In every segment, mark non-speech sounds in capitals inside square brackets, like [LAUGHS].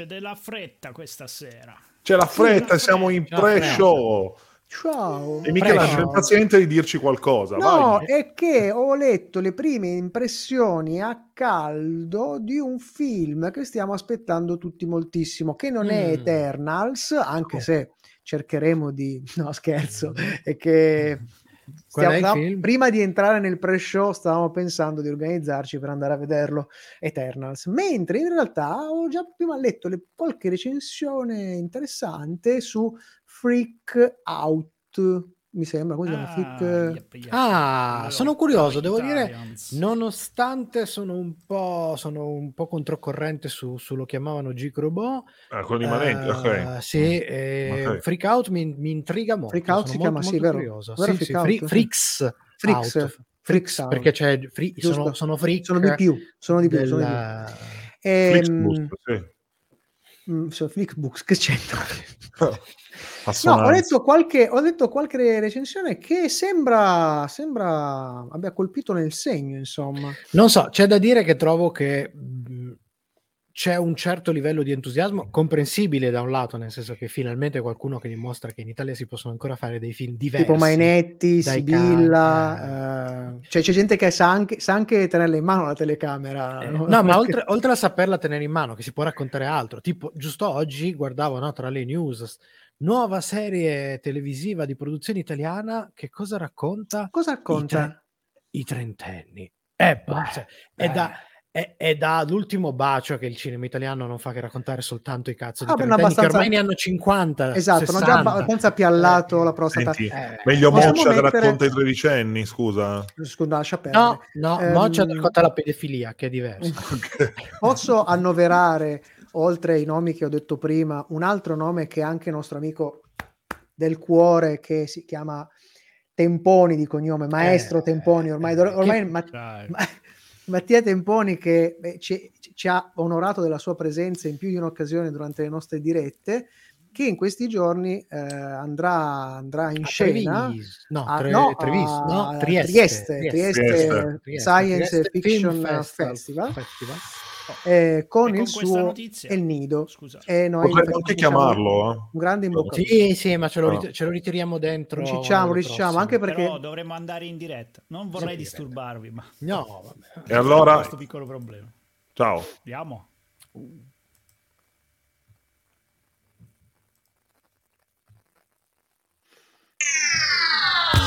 C'è della fretta questa sera. C'è la fretta, Sì, siamo in pre-show. Ciao. E Michelangelo è Ciao. impaziente di dirci qualcosa. No, vai. è che ho letto le prime impressioni a caldo di un film che stiamo aspettando tutti moltissimo, che non è Mm. Eternals, anche Oh. se cercheremo di... No, scherzo, è che... Stiamo- prima di entrare nel pre-show stavamo pensando di organizzarci per andare a vederlo Eternals, mentre in realtà ho già prima letto le- qualche recensione interessante su Freak Out, mi sembra, come si chiama? Freak... yep, yep. Ah, Allora, sono curioso, devo Italians. dire, nonostante sono un po', sono un po' controcorrente su, su lo chiamavano Geek Robot, Ah, con i manenti, eh, ok. sì, eh, Ok. Freak Out mi, mi intriga molto. Freak Out sono si molto, chiama, sì, molto vero? curioso. Vero Sì, Freak sì, Out? Free- Freaks, Freaks, Out. Freaks Out. perché c'è free- sono, sono freak sono di più, sono di più, sono di più. della- Ehm, Flixbus, sì. mm, Flixbooks, che c'entra? No, Assonanza. ho letto, qualche, ho letto qualche recensione che sembra, sembra abbia colpito nel segno, insomma. Non so, c'è da dire che trovo che c'è un certo livello di entusiasmo comprensibile da un lato, nel senso che finalmente qualcuno che dimostra che in Italia si possono ancora fare dei film diversi. tipo Mainetti, Sibilla, eh, cioè c'è gente che sa anche, sa anche tenerla in mano la telecamera. Eh, no? No, ma [LAUGHS] oltre, oltre a saperla tenere in mano, che si può raccontare altro, tipo giusto oggi guardavo no, tra le news, nuova serie televisiva di produzione italiana, che cosa racconta? Cosa racconta? I, tre- i trentenni. Eh, cioè, è, eh. da, è, è da l'ultimo bacio che il cinema italiano non fa che raccontare soltanto i cazzo di Ah, trentenni, che abbastanza- ormai ne hanno 50, Esatto, hanno già 60. abbastanza piallato la prostata. Senti, Eh, meglio Moccia che mettere- racconta i tredicenni, scusa. Scusa, lascia perdere. No, no, Ehm, Moccia racconta la pedofilia, che è diverso. [LAUGHS] Posso annoverare, oltre ai nomi che ho detto prima, un altro nome che è anche nostro amico del cuore, che si chiama Temponi di cognome, Maestro Eh, Temponi, ormai, eh, ormai che- Ma- Dai. Ma- Mattia Temponi che beh, ci, ci ha onorato della sua presenza in più di un'occasione durante le nostre dirette, che in questi giorni eh, andrà, andrà in A scena Treviso. No, a- Tre- no, Treviso, a- no, Trieste, Trieste, Trieste. Trieste Trieste. Trieste, Science Trieste Film Fiction Festival. Festival, Festival. Eh, con E con il suo notizia- El Nido. Scusa. E noi Potremmo anche chiamarlo, eh. un grande in bocca. Sì, sì, ma ce lo, No. rit- ce lo ritiriamo dentro. Ricicciamo, prossimo. anche perché Però dovremmo andare in diretta. Non vorrei Sì, disturbarvi, ma No, [LAUGHS] vabbè. E allora, questo piccolo problema. ciao. Andiamo.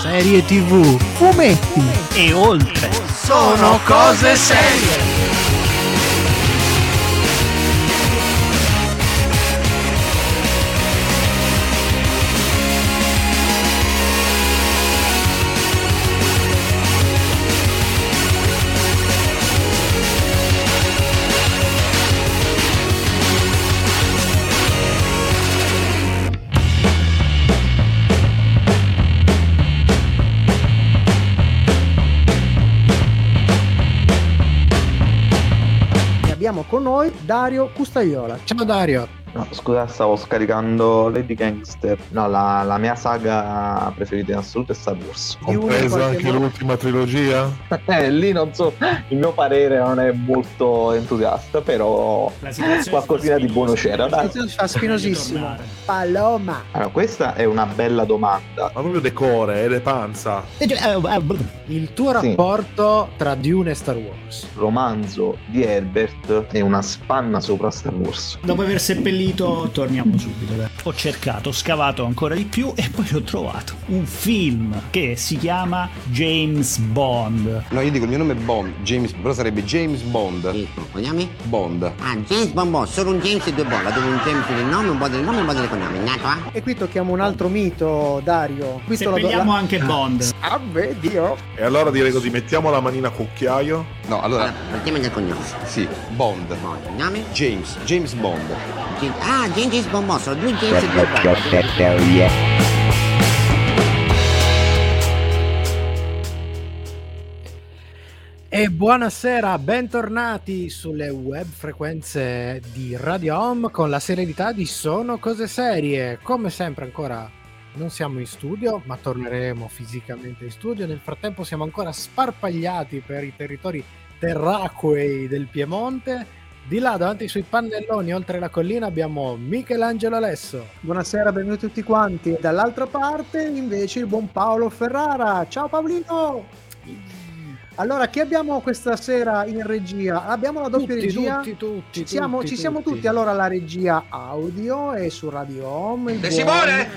Serie TV. fumetti. E oltre. Sono cose serie. Dario Custaiola. Ciao Dario. No, scusa, stavo scaricando Lady Gangster. No, la, la mia saga preferita in assoluto è Star Wars. Compresa anche modo- l'ultima trilogia? [LAUGHS] Eh, lì non so, il mio parere non è molto entusiasta, però qualcosina di buono c'era, dai. Si fa spinosissimo. Paloma. Allora, questa è una bella domanda. Ma proprio decore, è le panza. Il tuo Sì. rapporto tra Dune e Star Wars. Romanzo di Herbert è una spanna sopra Star Wars. Dopo aver seppellito, torniamo subito. dai. Ho cercato, ho scavato ancora di più e poi ho trovato un film che si chiama James Bond. No, io dico il mio nome è Bond, James, però sarebbe James Bond. Come chiami? Bond. Ah, James Bond Bond, solo un James e due Bond, dove un James del nome, un Bond del nome e un Bond del cognome, nato a? E qui tocchiamo un altro mito, Dario. Qui Seppelliamo la- anche Bond. Ah, vedi, oh. E allora direi così, mettiamo la manina a cucchiaio. No, allora, Allora, partiamo dal cognome. sì, Bond. Bond, cognome? James, James Bond. James- Ah, James Bond Bond, sono due James e buonasera, bentornati sulle web frequenze di Radio Home con la serenità di Sono Cose Serie. Come sempre ancora non siamo in studio, ma torneremo fisicamente in studio. Nel frattempo siamo ancora sparpagliati per i territori terraquei del Piemonte Di là, davanti sui pannelloni, oltre la collina, abbiamo Michelangelo Alesso. Buonasera, benvenuti tutti quanti. Dall'altra parte invece il buon Paolo Ferrara. Ciao Paolino! Allora, chi abbiamo questa sera in regia? Abbiamo la doppia Tutti, regia. tutti, tutti, ci siamo, tutti, ci siamo tutti. tutti. Allora, la regia audio è su Radio Home. De buon- Simone?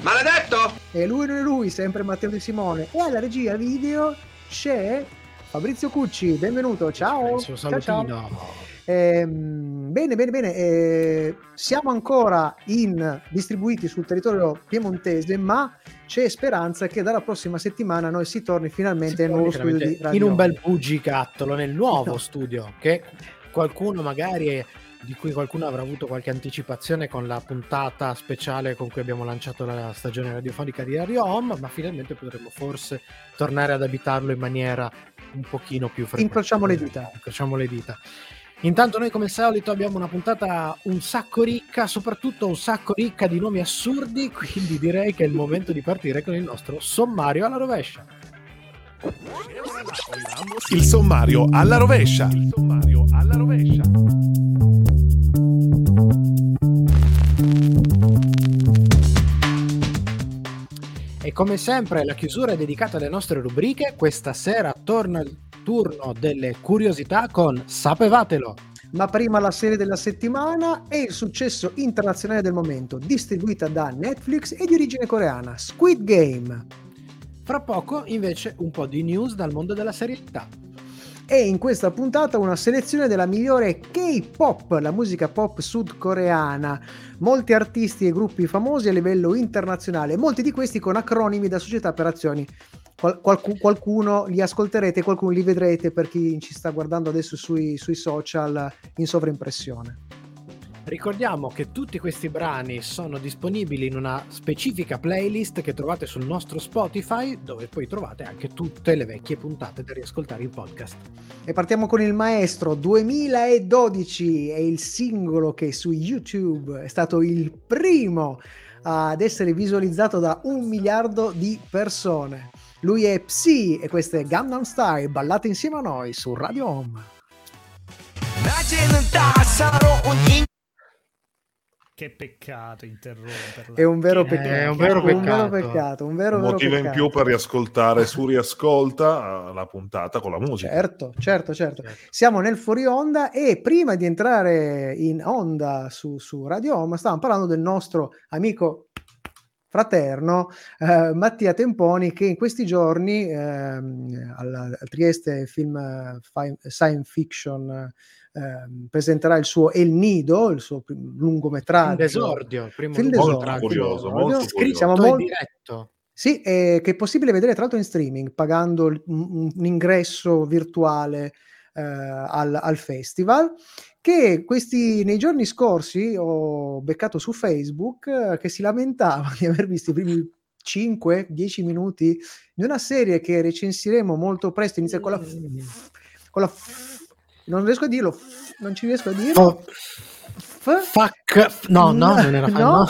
Maledetto! E lui non è lui, sempre Matteo De Simone. E alla regia video c'è Fabrizio Cucci. Benvenuto, ciao. Il suo Ciao, ciao. Ehm, bene, bene, bene. eh, siamo ancora in, distribuiti sul territorio piemontese, ma c'è speranza che dalla prossima settimana noi si torni finalmente Si nel nuovo studio di Radio in un bel bugigattolo nel nuovo No. studio che qualcuno magari di cui qualcuno avrà avuto qualche anticipazione con la puntata speciale con cui abbiamo lanciato la stagione radiofonica di Radio Home, ma finalmente potremo forse tornare ad abitarlo in maniera un pochino più frequente. Incrociamo le dita. Incrociamo le dita. Intanto noi come al solito abbiamo una puntata un sacco ricca, soprattutto un sacco ricca di nomi assurdi, [LAUGHS] quindi direi che è il momento di partire con il nostro sommario alla rovescia. Il sommario alla rovescia. Il sommario alla rovescia. E come sempre la chiusura è dedicata alle nostre rubriche. Questa sera torna il turno delle curiosità con Sapevatelo. Ma prima la serie della settimana e il successo internazionale del momento, distribuita da Netflix e di origine coreana, Squid Game. Fra poco invece un po' di news dal mondo della serietà. E in questa puntata una selezione della migliore K-pop, la musica pop sudcoreana. Molti artisti e gruppi famosi a livello internazionale, molti di questi con acronimi da società per azioni. Qual- qualcu- qualcuno li ascolterete, qualcuno li vedrete per chi ci sta guardando adesso sui, sui social in sovraimpressione. Ricordiamo che tutti questi brani sono disponibili in una specifica playlist che trovate sul nostro Spotify, dove poi trovate anche tutte le vecchie puntate da riascoltare in podcast. E partiamo con il maestro 2012 è il singolo che su YouTube è stato il primo ad essere visualizzato da un miliardo di persone. Lui è Psy e questo è Gangnam Style, ballate insieme a noi su Radio Home. Che peccato interromperla. È un vero peccato. È un vero Un vero peccato. peccato, un vero, Un vero motivo in peccato. più per riascoltare su riascolta eh, la puntata con la musica. Certo, certo, certo. Siamo nel fuori onda e prima di entrare in onda su, su Radio Home stavamo parlando del nostro amico fraterno eh, Mattia Temponi che in questi giorni alla- al Trieste Film eh, Fi- Science Fiction ehm, presenterà il suo El Nido, il suo prim- lungometraggio. Un esordio, il primo Film Molto d'esordio. curioso, molto curioso. Siamo Tutto in molto- diretto. sì, eh, che è possibile vedere tra l'altro in streaming, pagando un, un ingresso virtuale eh, al, al festival. Che questi nei giorni scorsi ho beccato su Facebook eh, che si lamentava [LAUGHS] di aver visto i primi 5-10 minuti di una serie che recensiremo molto presto. Inizia con la, f- con la f- non riesco a dirlo, f- non ci riesco a dire. Oh, F- fuck. No, no, non era [LAUGHS] no, no.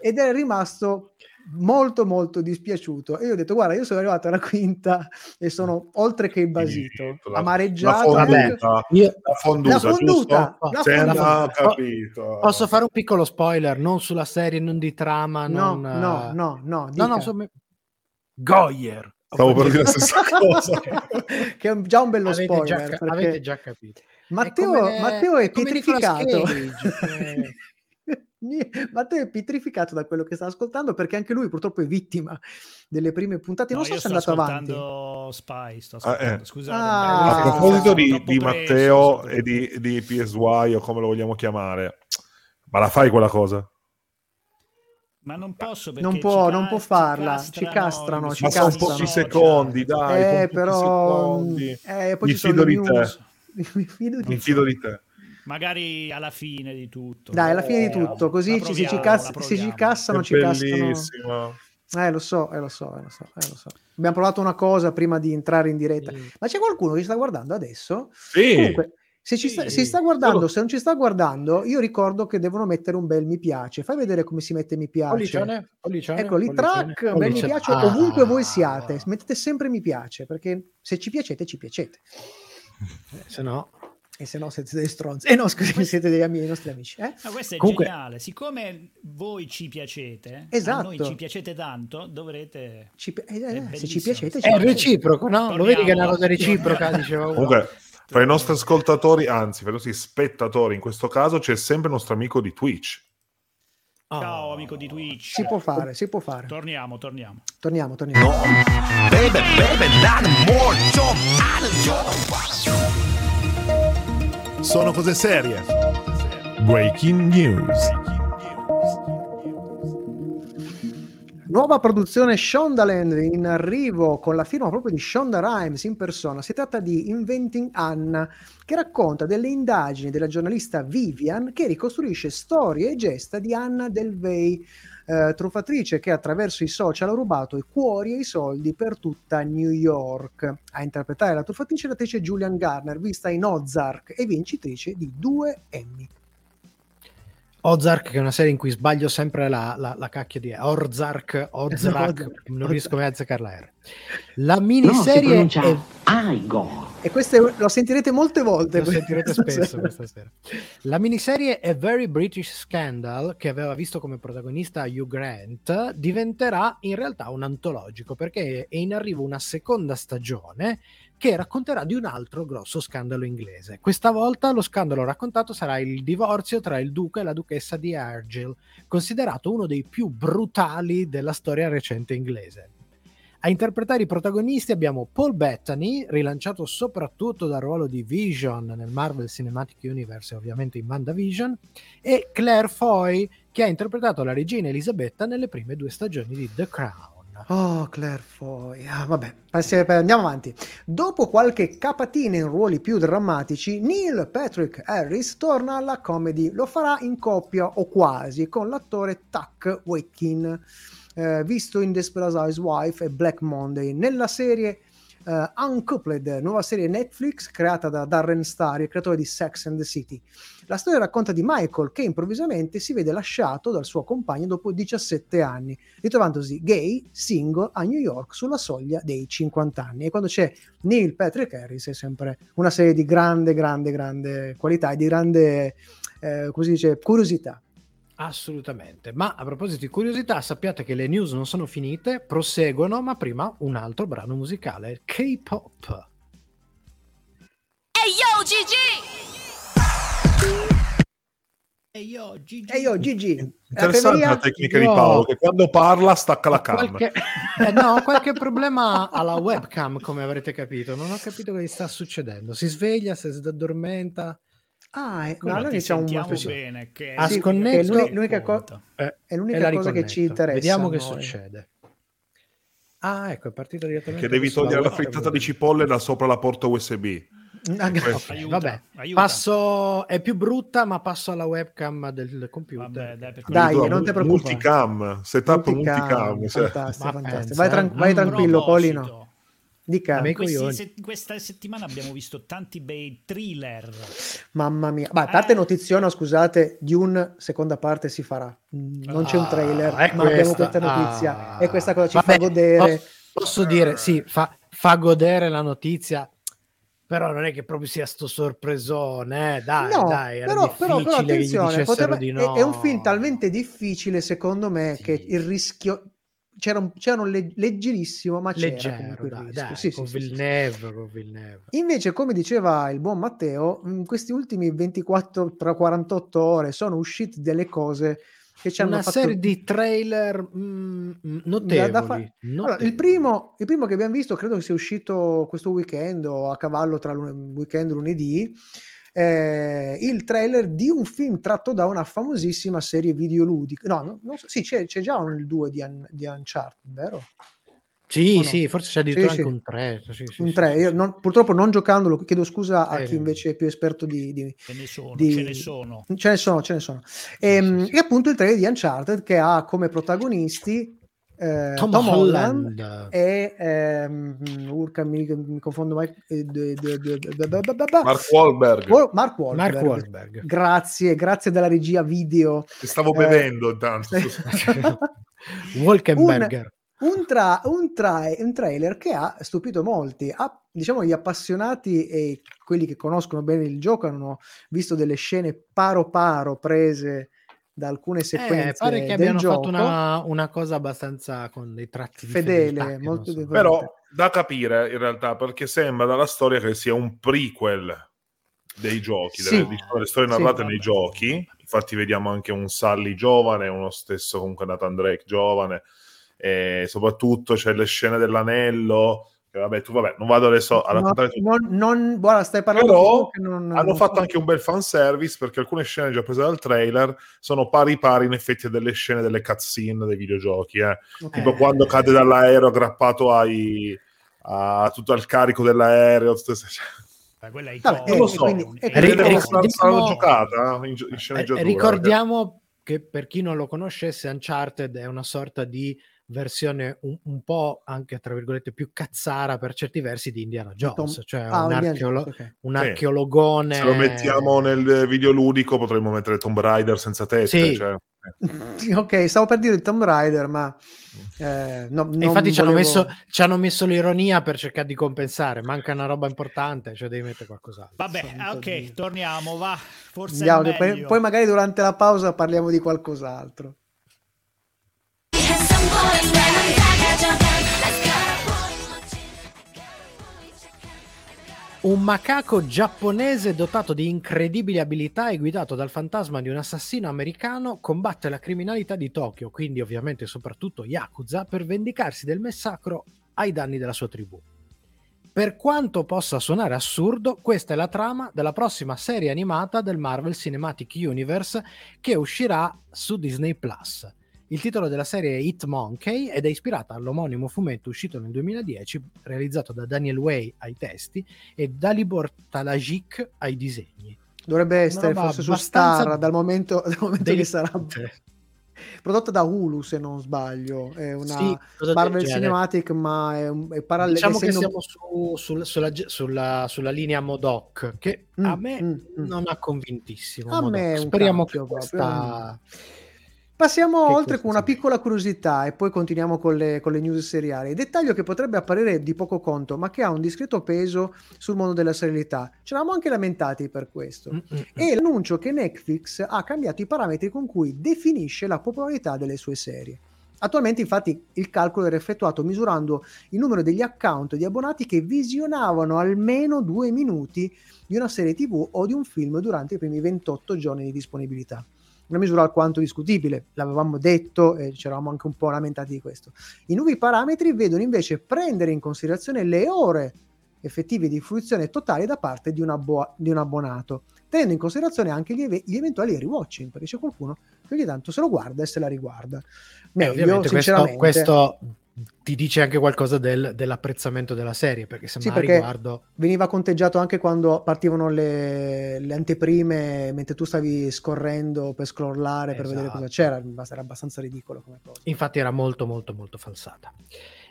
ed è rimasto molto molto dispiaciuto e io ho detto guarda io sono arrivato alla quinta e sono oltre che imbasito La- amareggiato La fonduta, Io la fonduta, La fonduta, giusto? la fonduta. capito. Posso fare un piccolo spoiler, non sulla serie, non di trama, no non, no eh, no no No, no, dica. insomma... Goyer. Stavo per dire la stessa cosa. [LAUGHS] che è già un bello avete, spoiler già, perché avete già capito. Matteo, È come- Matteo è pietrificato Cage, eh. [LAUGHS] Matteo è pietrificato da quello che sta ascoltando perché anche lui purtroppo è vittima delle prime puntate non No, so se è andato avanti Spy, sto Ah, ascoltando. eh. Scusate. Ah. A proposito di, di Matteo so- e di, di PSY o come lo vogliamo chiamare, ma la fai quella cosa? Ma non posso perché Non può- ci non ca- può ci farla, ci castrano, ci Ma sono castrano. pochi secondi, dai. eh però secondi. eh, poi Mi ci sono fido le di te. [LAUGHS] Mi fido di Mi te. fido di te. Magari alla fine di tutto. Dai, alla fine di Eh, tutto, così ci- se, ci cas- se ci cassano, ci cassano. Eh, lo so, eh, lo so, eh, lo so, eh, lo so. Abbiamo provato una cosa prima di entrare in diretta. Ma c'è qualcuno che ci sta guardando adesso? Sì, Comunque, se ci sta, Sì. se sta guardando, Solo- se non ci sta guardando, io ricordo che devono mettere un bel mi piace. Fai vedere come si mette mi piace. Pollicione, pollicione, Ecco lì, pollicione, track, bel mi pollicione. piace Ah. ovunque voi siate. Mettete sempre mi piace, perché se ci piacete, ci piacete. Eh, Se no... E se no siete dei stronzi. E no, scusi, siete degli amici, dei nostri amici. Eh? Ma questo è Comunque- geniale. Siccome voi ci piacete, Esatto. a noi ci piacete tanto, dovrete... Ci eh, eh, se ci piacete, ci È piacete. reciproco, no? Lo vedi che è una cosa reciproca, Torniamo. diceva uno. Comunque, fra i nostri ascoltatori, anzi, fra i nostri spettatori, in questo caso c'è sempre il nostro amico di Twitch. Oh. Ciao amico di Twitch. Si può fare, si può fare. Torniamo, torniamo. Torniamo, torniamo. Baby, baby, not more. Jump Sono cose serie. Breaking news. Nuova produzione Shondaland in arrivo con la firma proprio di Shonda Rhimes in persona. Si tratta di Inventing Anna, che racconta delle indagini della giornalista Vivian che ricostruisce storie e gesta di Anna Delvey, eh, truffatrice che attraverso i social ha rubato i cuori e i soldi per tutta New York. A interpretare la truffatrice è l'attrice Julian Garner, vista in Ozark e vincitrice di due Emmy. Ozark, che è una serie in cui sbaglio sempre la, la, la cacchia di Ozark, [LAUGHS] Ozark, non riesco mai a azzeccare la R. La miniserie è... E queste lo sentirete molte volte. Lo sentirete [LAUGHS] spesso questa sera. La miniserie A Very British Scandal, che aveva visto come protagonista Hugh Grant, diventerà in realtà un antologico perché è in arrivo una seconda stagione che racconterà di un altro grosso scandalo inglese. Questa volta lo scandalo raccontato sarà il divorzio tra il duca e la duchessa di Argyll, considerato uno dei più brutali della storia recente inglese. A interpretare i protagonisti abbiamo Paul Bettany, rilanciato soprattutto dal ruolo di Vision nel Marvel Cinematic Universe e ovviamente in WandaVision, e Claire Foy, che ha interpretato la regina Elisabetta nelle prime due stagioni di The Crown. Oh, Claire Foy. Ah, vabbè, andiamo avanti. Dopo qualche capatina in ruoli più drammatici, Neil Patrick Harris torna alla comedy. Lo farà in coppia o quasi con l'attore Tuck Wakin, eh, visto in Desperate Housewife e Black Monday. Nella serie eh, Uncoupled, nuova serie Netflix creata da Darren Star, il creatore di Sex and the City. La storia racconta di Michael che improvvisamente si vede lasciato dal suo compagno dopo 17 anni, ritrovandosi gay, single a New York sulla soglia dei 50 anni. E quando c'è Neil Patrick Harris è sempre una serie di grande, grande, grande qualità e di grande, eh, come si dice, curiosità. Assolutamente. Ma a proposito di curiosità, sappiate che le news non sono finite, proseguono, ma prima un altro brano musicale, K-pop. Hey yo, Gigi! E io, Gigi. E io, Gigi, Interessante la tecnica di Paolo, che quando parla stacca la cam. Qualche, [LAUGHS] eh, no, ho qualche problema alla webcam, come avrete capito. Non ho capito cosa gli sta succedendo. Si sveglia, si addormenta. Ah, no, allora ti iniziamo un sentiamo po' così. bene, che Ha Sì, sconnetto- è l'uni- l'unica, co- Eh, è l'unica cosa che ci interessa. Vediamo che noi. succede. Ah, ecco, è partito direttamente. Che devi togliere la frittata di cipolle da sopra la porta USB. Ah. Aiuta, Vabbè, aiuta. passo è più brutta, ma passo alla webcam del computer. Vabbè, dai, Dai, Addirittura non ti preoccupare. Multicam, setup multicam. Multicam, cioè. fantastico, fantastico. Vai, tran- vai tranquillo, Polino. Dica, Amico- questi se- questa settimana abbiamo visto tanti bei thriller. mamma mia. Ma a parte Eh. notiziona, scusate, di un seconda parte si farà. Non c'è un Ah, trailer, è ma abbiamo questa. questa notizia. Ah. E questa cosa ci Vabbè, fa godere. po- Posso dire, sì, fa, fa godere la notizia, però non è che proprio sia sto sorpresone, eh, dai, no, dai, era però, però, però attenzione, poteva- di è- no. è, un film talmente difficile, secondo me, Sì. che il rischio c'era un, c'era un leg- leggerissimo, ma c'era leggero, comunque dai, dai, Sì, con sì, sì, sì. Villeneuve, con Villeneuve. Invece, come diceva il buon Matteo, in questi ultimi 24 tra 48 ore sono uscite delle cose che ci hanno Una fatto serie di trailer mm, mm, da- notevoli. da fa- Allora, notevoli. il, primo, il primo che abbiamo visto credo che sia uscito questo weekend o a cavallo tra lun- weekend e lunedì. Eh, il trailer di un film tratto da una famosissima serie videoludica. No, no, non so- sì, c'è, c'è già un, il 2 di, Un- di Uncharted, vero? Sì, no? sì, forse c'è addirittura Sì, anche sì. un 3. Sì, sì, un sì, 3. sì, Io sì. non- purtroppo non giocandolo, chiedo scusa a Eh, chi invece è più esperto di, di- Ce ne sono, di- ce ne sono. Ce ne sono, ce ne sono. Ehm, sì, sì. E appunto il trailer di Uncharted che ha come protagonisti eh, Tom, Tom, Holland, Holland. e ehm, urca, mi, mi, confondo mai Mark Wahlberg. Mark Wahlberg. Grazie grazie della regia video. Ti stavo eh, bevendo intanto [LAUGHS] Walkenberger un, tra, un, tra, un trailer che ha stupito molti. Ha, diciamo gli appassionati e quelli che conoscono bene il gioco hanno visto delle scene paro paro prese da alcune sequenze. Eh, pare che del abbiano gioco. fatto una, una cosa abbastanza con dei tratti di Fedele, molto so. Però da capire in realtà perché sembra dalla storia che sia un prequel dei giochi, Sì. delle, delle storie Sì. narrate nei giochi. Infatti vediamo anche un Sully giovane, uno stesso comunque Nathan Drake giovane e soprattutto c'è le scene dell'anello che vabbè tu vabbè non vado adesso a No, raccontare tutto. non, non- guarda, stai parlando Però che non- hanno non- fatto anche un bel fanservice perché alcune scene già prese dal trailer sono pari pari in effetti a delle scene delle cutscene dei videogiochi eh. Ok. tipo quando cade dall'aereo aggrappato ai, a tutto il carico dell'aereo Eh, quella è Vabbè, non lo so quindi- È- e saranno ricordiamo- giocata in, gi- in Eh, sceneggiatura ricordiamo che per chi non lo conoscesse, Uncharted è una sorta di versione un, un po' anche tra virgolette più cazzara per certi versi di Indiana Jones, Tom- cioè Ah, un, archeolo- Jones, ok. un Sì. archeologone. se lo mettiamo nel videoludico potremmo mettere Tomb Raider senza tette Sì. cioè, ok, stavo per dire Tomb Raider, ma eh, no, non infatti ci hanno, messo, ci hanno messo l'ironia per cercare di compensare, manca una roba importante, cioè devi mettere qualcos'altro. Vabbè, Santo ok, Dio. torniamo, va. Forse Andiamo, è poi, meglio. poi magari durante la pausa parliamo di qualcos'altro. Un macaco giapponese dotato di incredibili abilità e guidato dal fantasma di un assassino americano combatte la criminalità di Tokyo, quindi ovviamente soprattutto Yakuza, per vendicarsi del massacro ai danni della sua tribù. Per quanto possa suonare assurdo, questa è la trama della prossima serie animata del Marvel Cinematic Universe che uscirà su Disney Plus. Il titolo della serie è Hit Monkey ed è ispirata all'omonimo fumetto uscito nel 2010, realizzato da Daniel Way ai testi e Dalibor Talajic ai disegni. Dovrebbe essere forse su Star dal momento, dal momento che sarà prodotta da Hulu se non sbaglio è una Sì, Marvel. Cinematic ma è, un- è parallelo Diciamo che siamo su- sul- sulla, sulla- sulla linea Modoc, che a Mm, me mm, mm. non ha convintissimo. A Modoc. me Speriamo cacchio che proprio, questa... Passiamo Che oltre con una piccola curiosità e poi continuiamo con le, con le news seriali. Dettaglio che potrebbe apparire di poco conto, ma che ha un discreto peso sul mondo della serialità. Ci eravamo anche lamentati per questo. Mm, mm, mm. E l'annuncio che Netflix ha cambiato i parametri con cui definisce la popolarità delle sue serie. Attualmente, infatti, il calcolo era effettuato misurando il numero degli account di abbonati che visionavano almeno due minuti di una serie TV o di un film durante i primi 28 giorni di disponibilità una misura alquanto discutibile, l'avevamo detto e ci eravamo anche un po' lamentati di questo. I nuovi parametri vedono invece prendere in considerazione le ore effettive di fruizione totale da parte di un, abbo- di un abbonato, tenendo in considerazione anche gli, eve- gli eventuali rewatching, perché c'è qualcuno che ogni tanto se lo guarda e se la riguarda. Eh, Meglio, ovviamente questo, sinceramente. questo ti dice anche qualcosa del- dell'apprezzamento della serie, perché se Sì, perché riguardo... veniva conteggiato anche quando partivano le, le anteprime mentre tu stavi scorrendo per scrollare per vedere Esatto. cosa c'era, era abbastanza ridicolo come cosa. Infatti era molto molto molto falsata.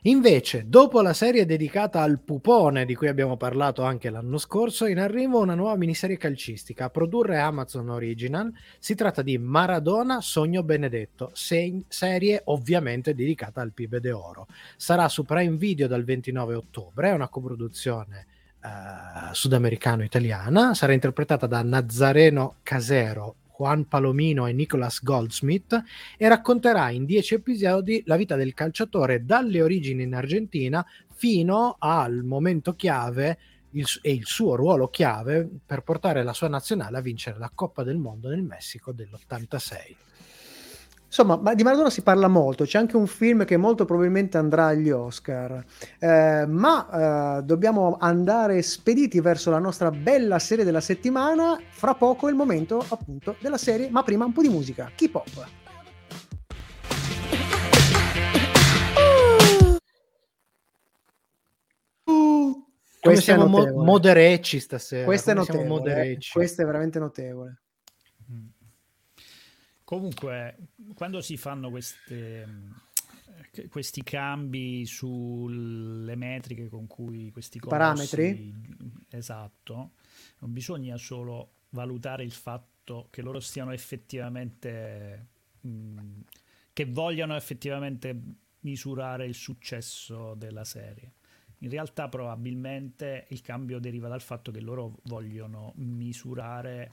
Invece, dopo la serie dedicata al pupone di cui abbiamo parlato anche l'anno scorso, in arrivo una nuova miniserie calcistica a produrre Amazon Original. Si tratta di Maradona Sogno Benedetto, se- serie ovviamente dedicata al Pibe de Oro. Sarà su Prime Video dal 29 ottobre, è una coproduzione eh, sudamericano-italiana, sarà interpretata da Nazareno Casero, Juan Palomino e Nicholas Goldsmith e racconterà in dieci episodi la vita del calciatore dalle origini in Argentina fino al momento chiave il e il suo ruolo chiave per portare la sua nazionale a vincere la Coppa del Mondo nel Messico dell'86. Insomma, ma di Maradona si parla molto, c'è anche un film che molto probabilmente andrà agli Oscar, Eh, ma eh, dobbiamo andare spediti verso la nostra bella serie della settimana, fra poco è il momento appunto della serie, ma prima un po' di musica, K-pop. Come Questo siamo mo- moderecci stasera. Questo è notevole, eh. moderecci. questo è veramente notevole. Comunque, quando si fanno queste, eh, questi cambi sulle metriche con cui questi colossi- Parametri? esatto, non bisogna solo valutare il fatto che loro stiano effettivamente, mh, che vogliano effettivamente misurare il successo della serie. In realtà probabilmente il cambio deriva dal fatto che loro vogliono misurare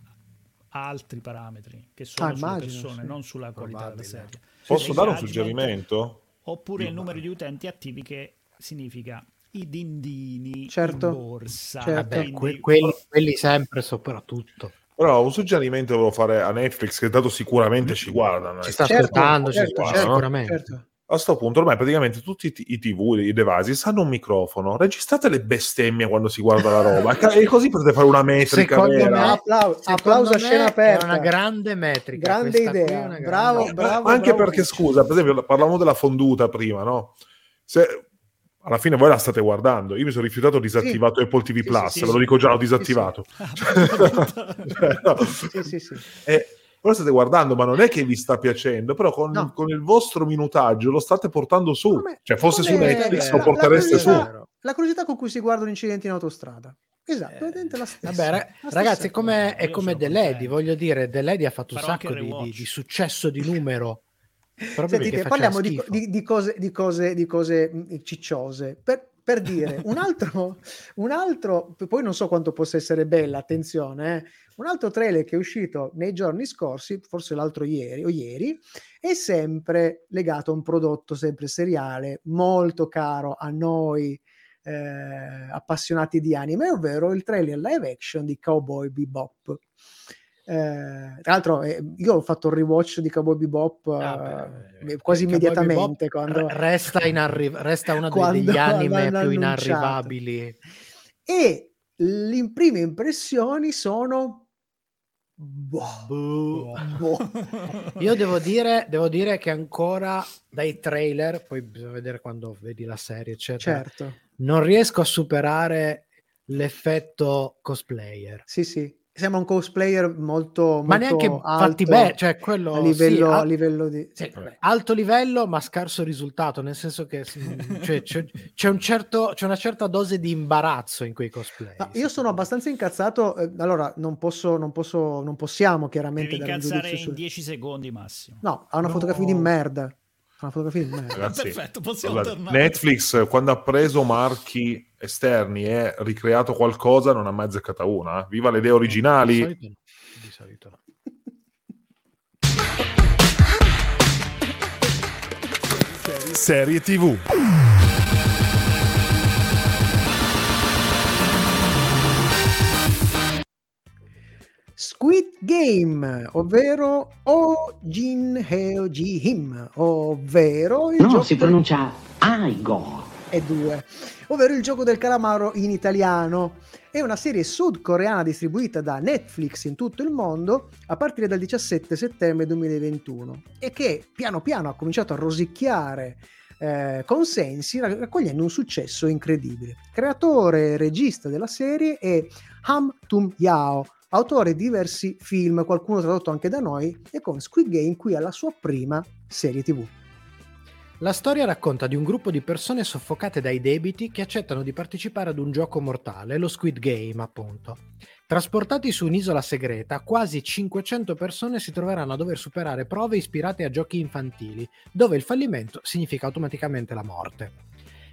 altri parametri che sono Ah, sulle immagino, persone, sì. non sulla qualità della serie. Posso dare un suggerimento? Oppure il numero di utenti attivi che significa i dindini Certo, in borsa. certo. Vabbè, Quindi- que- quelli, quelli sempre soprattutto. Però un suggerimento volevo fare a Netflix, che dato sicuramente ci guardano. Ci eh. sta Certo, ascoltando, ci certo, sta certo, sicuramente. certo. A sto punto, ormai praticamente tutti i, t- i TV, i devices hanno un microfono. Registrate le bestemmie quando si guarda la roba [LAUGHS] e così potete fare una metrica Secondo vera. me- Applauso, applauso a scena È aperta. una grande metrica. Grande è idea. grande- Bravo, No, bravo. anche bravo. perché, scusa, per esempio, parlavamo della fonduta prima, no? Se alla fine voi la state guardando, io mi sono rifiutato, ho disattivato Apple TV Sì, Plus, sì, ve sì, lo dico già, sì, disattivato. Ah, [LAUGHS] Cioè, no. Sì, sì, sì. Eh, voi state guardando, ma non è che vi sta piacendo, però con, No. con il vostro minutaggio lo state portando su. Come- cioè, fosse su Netflix lo portereste la su. La curiosità con cui si guardano incidenti in autostrada. Esatto, vedete la stessa. Vabbè, ra- la ragazzi, è come, è come The Lady, voglio dire, The Lady ha fatto un Farò anche sacco di, di- di successo di numero. Sentite, parliamo di, di- di cose, di cose, di cose mh, cicciose. Per, per dire, un altro, un altro, poi non so quanto possa essere bella, attenzione, eh, un altro trailer che è uscito nei giorni scorsi, forse l'altro ieri o ieri, è sempre legato a un prodotto sempre seriale, molto caro a noi eh, appassionati di anime, ovvero il trailer live action di Cowboy Bebop. Eh, tra l'altro, eh, io ho fatto il rewatch di Cowboy Bebop Ah, eh, beh, quasi Cowboy immediatamente. Bebop Quando... re- resta, inarri- resta uno dei- degli anime più inarrivabili. E le prime impressioni sono. Boh, boh. [LAUGHS] Io devo dire, devo dire che ancora dai trailer, poi bisogna vedere quando vedi la serie, eccetera, Certo, non riesco a superare l'effetto cosplayer. sì, sì. Sembra un cosplayer molto, Ma molto neanche alto fatti bene, cioè quello a livello, sì, a al- livello di. sì, alto livello ma scarso risultato, nel senso che cioè, c'è, c'è un certo, c'è una certa dose di imbarazzo in quei cosplay. No, io sono abbastanza incazzato. eh, allora, non posso, non posso, non possiamo chiaramente Devi dare un incazzare giudizio in su. 10 secondi massimo. No, ha una No. fotografia di merda. Una fotografia di merda. Ragazzi, Perfetto, possiamo guarda, tornare. Netflix, quando ha preso marchi esterni e ricreato qualcosa, non ha mai azzeccata una. eh. Viva le idee Di originali. solito di solito no. Serie TV. Squid Game, ovvero O Jin Heo Ji Him, ovvero il No, gioco si pronuncia Aigo. e due, ovvero il gioco del calamaro in italiano. È una serie sudcoreana distribuita da Netflix in tutto il mondo a partire dal 17 settembre 2021 e che piano piano ha cominciato a rosicchiare eh, consensi raccogliendo un successo incredibile. Creatore e regista della serie è Ham Tum Yao, autore di diversi film, qualcuno tradotto anche da noi, e con Squid Game qui alla sua prima serie TV. La storia racconta di un gruppo di persone soffocate dai debiti che accettano di partecipare ad un gioco mortale, lo Squid Game, appunto. Trasportati su un'isola segreta, quasi 500 persone si troveranno a dover superare prove ispirate a giochi infantili, dove il fallimento significa automaticamente la morte.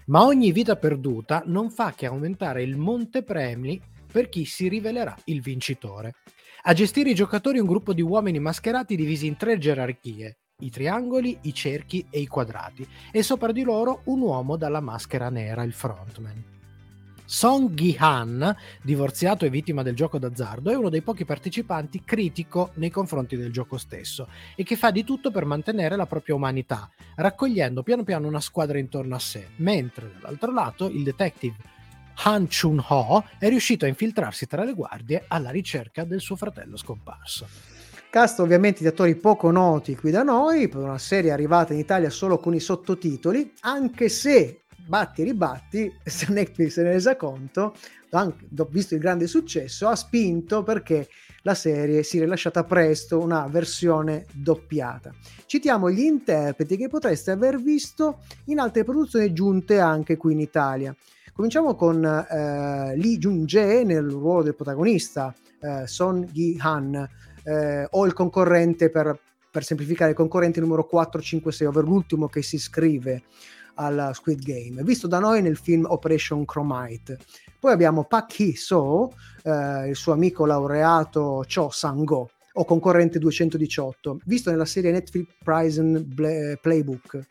Ma ogni vita perduta non fa che aumentare il monte premi per chi si rivelerà il vincitore. A gestire i giocatori un gruppo di uomini mascherati divisi in tre gerarchie, i triangoli, i cerchi e i quadrati, e sopra di loro un uomo dalla maschera nera, il frontman. Song Gi-han, divorziato e vittima del gioco d'azzardo, è uno dei pochi partecipanti critico nei confronti del gioco stesso e che fa di tutto per mantenere la propria umanità, raccogliendo piano piano una squadra intorno a sé, mentre dall'altro lato il detective Han Chun-ho è riuscito a infiltrarsi tra le guardie alla ricerca del suo fratello scomparso. Cast ovviamente di attori poco noti qui da noi, per una serie arrivata in Italia solo con i sottotitoli, anche se batti e ribatti, [LAUGHS] se Netflix se ne è resa conto, anche, visto il grande successo, ha spinto perché la serie si è rilasciata presto una versione doppiata. Citiamo gli interpreti che potreste aver visto in altre produzioni giunte anche qui in Italia. Cominciamo con eh, Lee Jung-jae nel ruolo del protagonista, eh, Son Gi-han, eh, o il concorrente per per semplificare i concorrenti numero 4, 5, 6, ovvero l'ultimo che si iscrive al Squid Game, visto da noi nel film Operation Chromite. Poi abbiamo Pak Hee-so, eh, il suo amico laureato Cho Sang-go, o concorrente 218, visto nella serie Netflix Prison Bla- Playbook.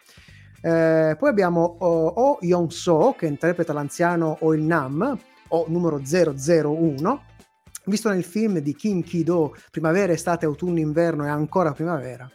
Eh, poi abbiamo oh, Oh Yong-so, che interpreta l'anziano Oh Il-nam, o numero 001, visto nel film di Kim Ki-do, Primavera, Estate, Autunno, Inverno e ancora Primavera.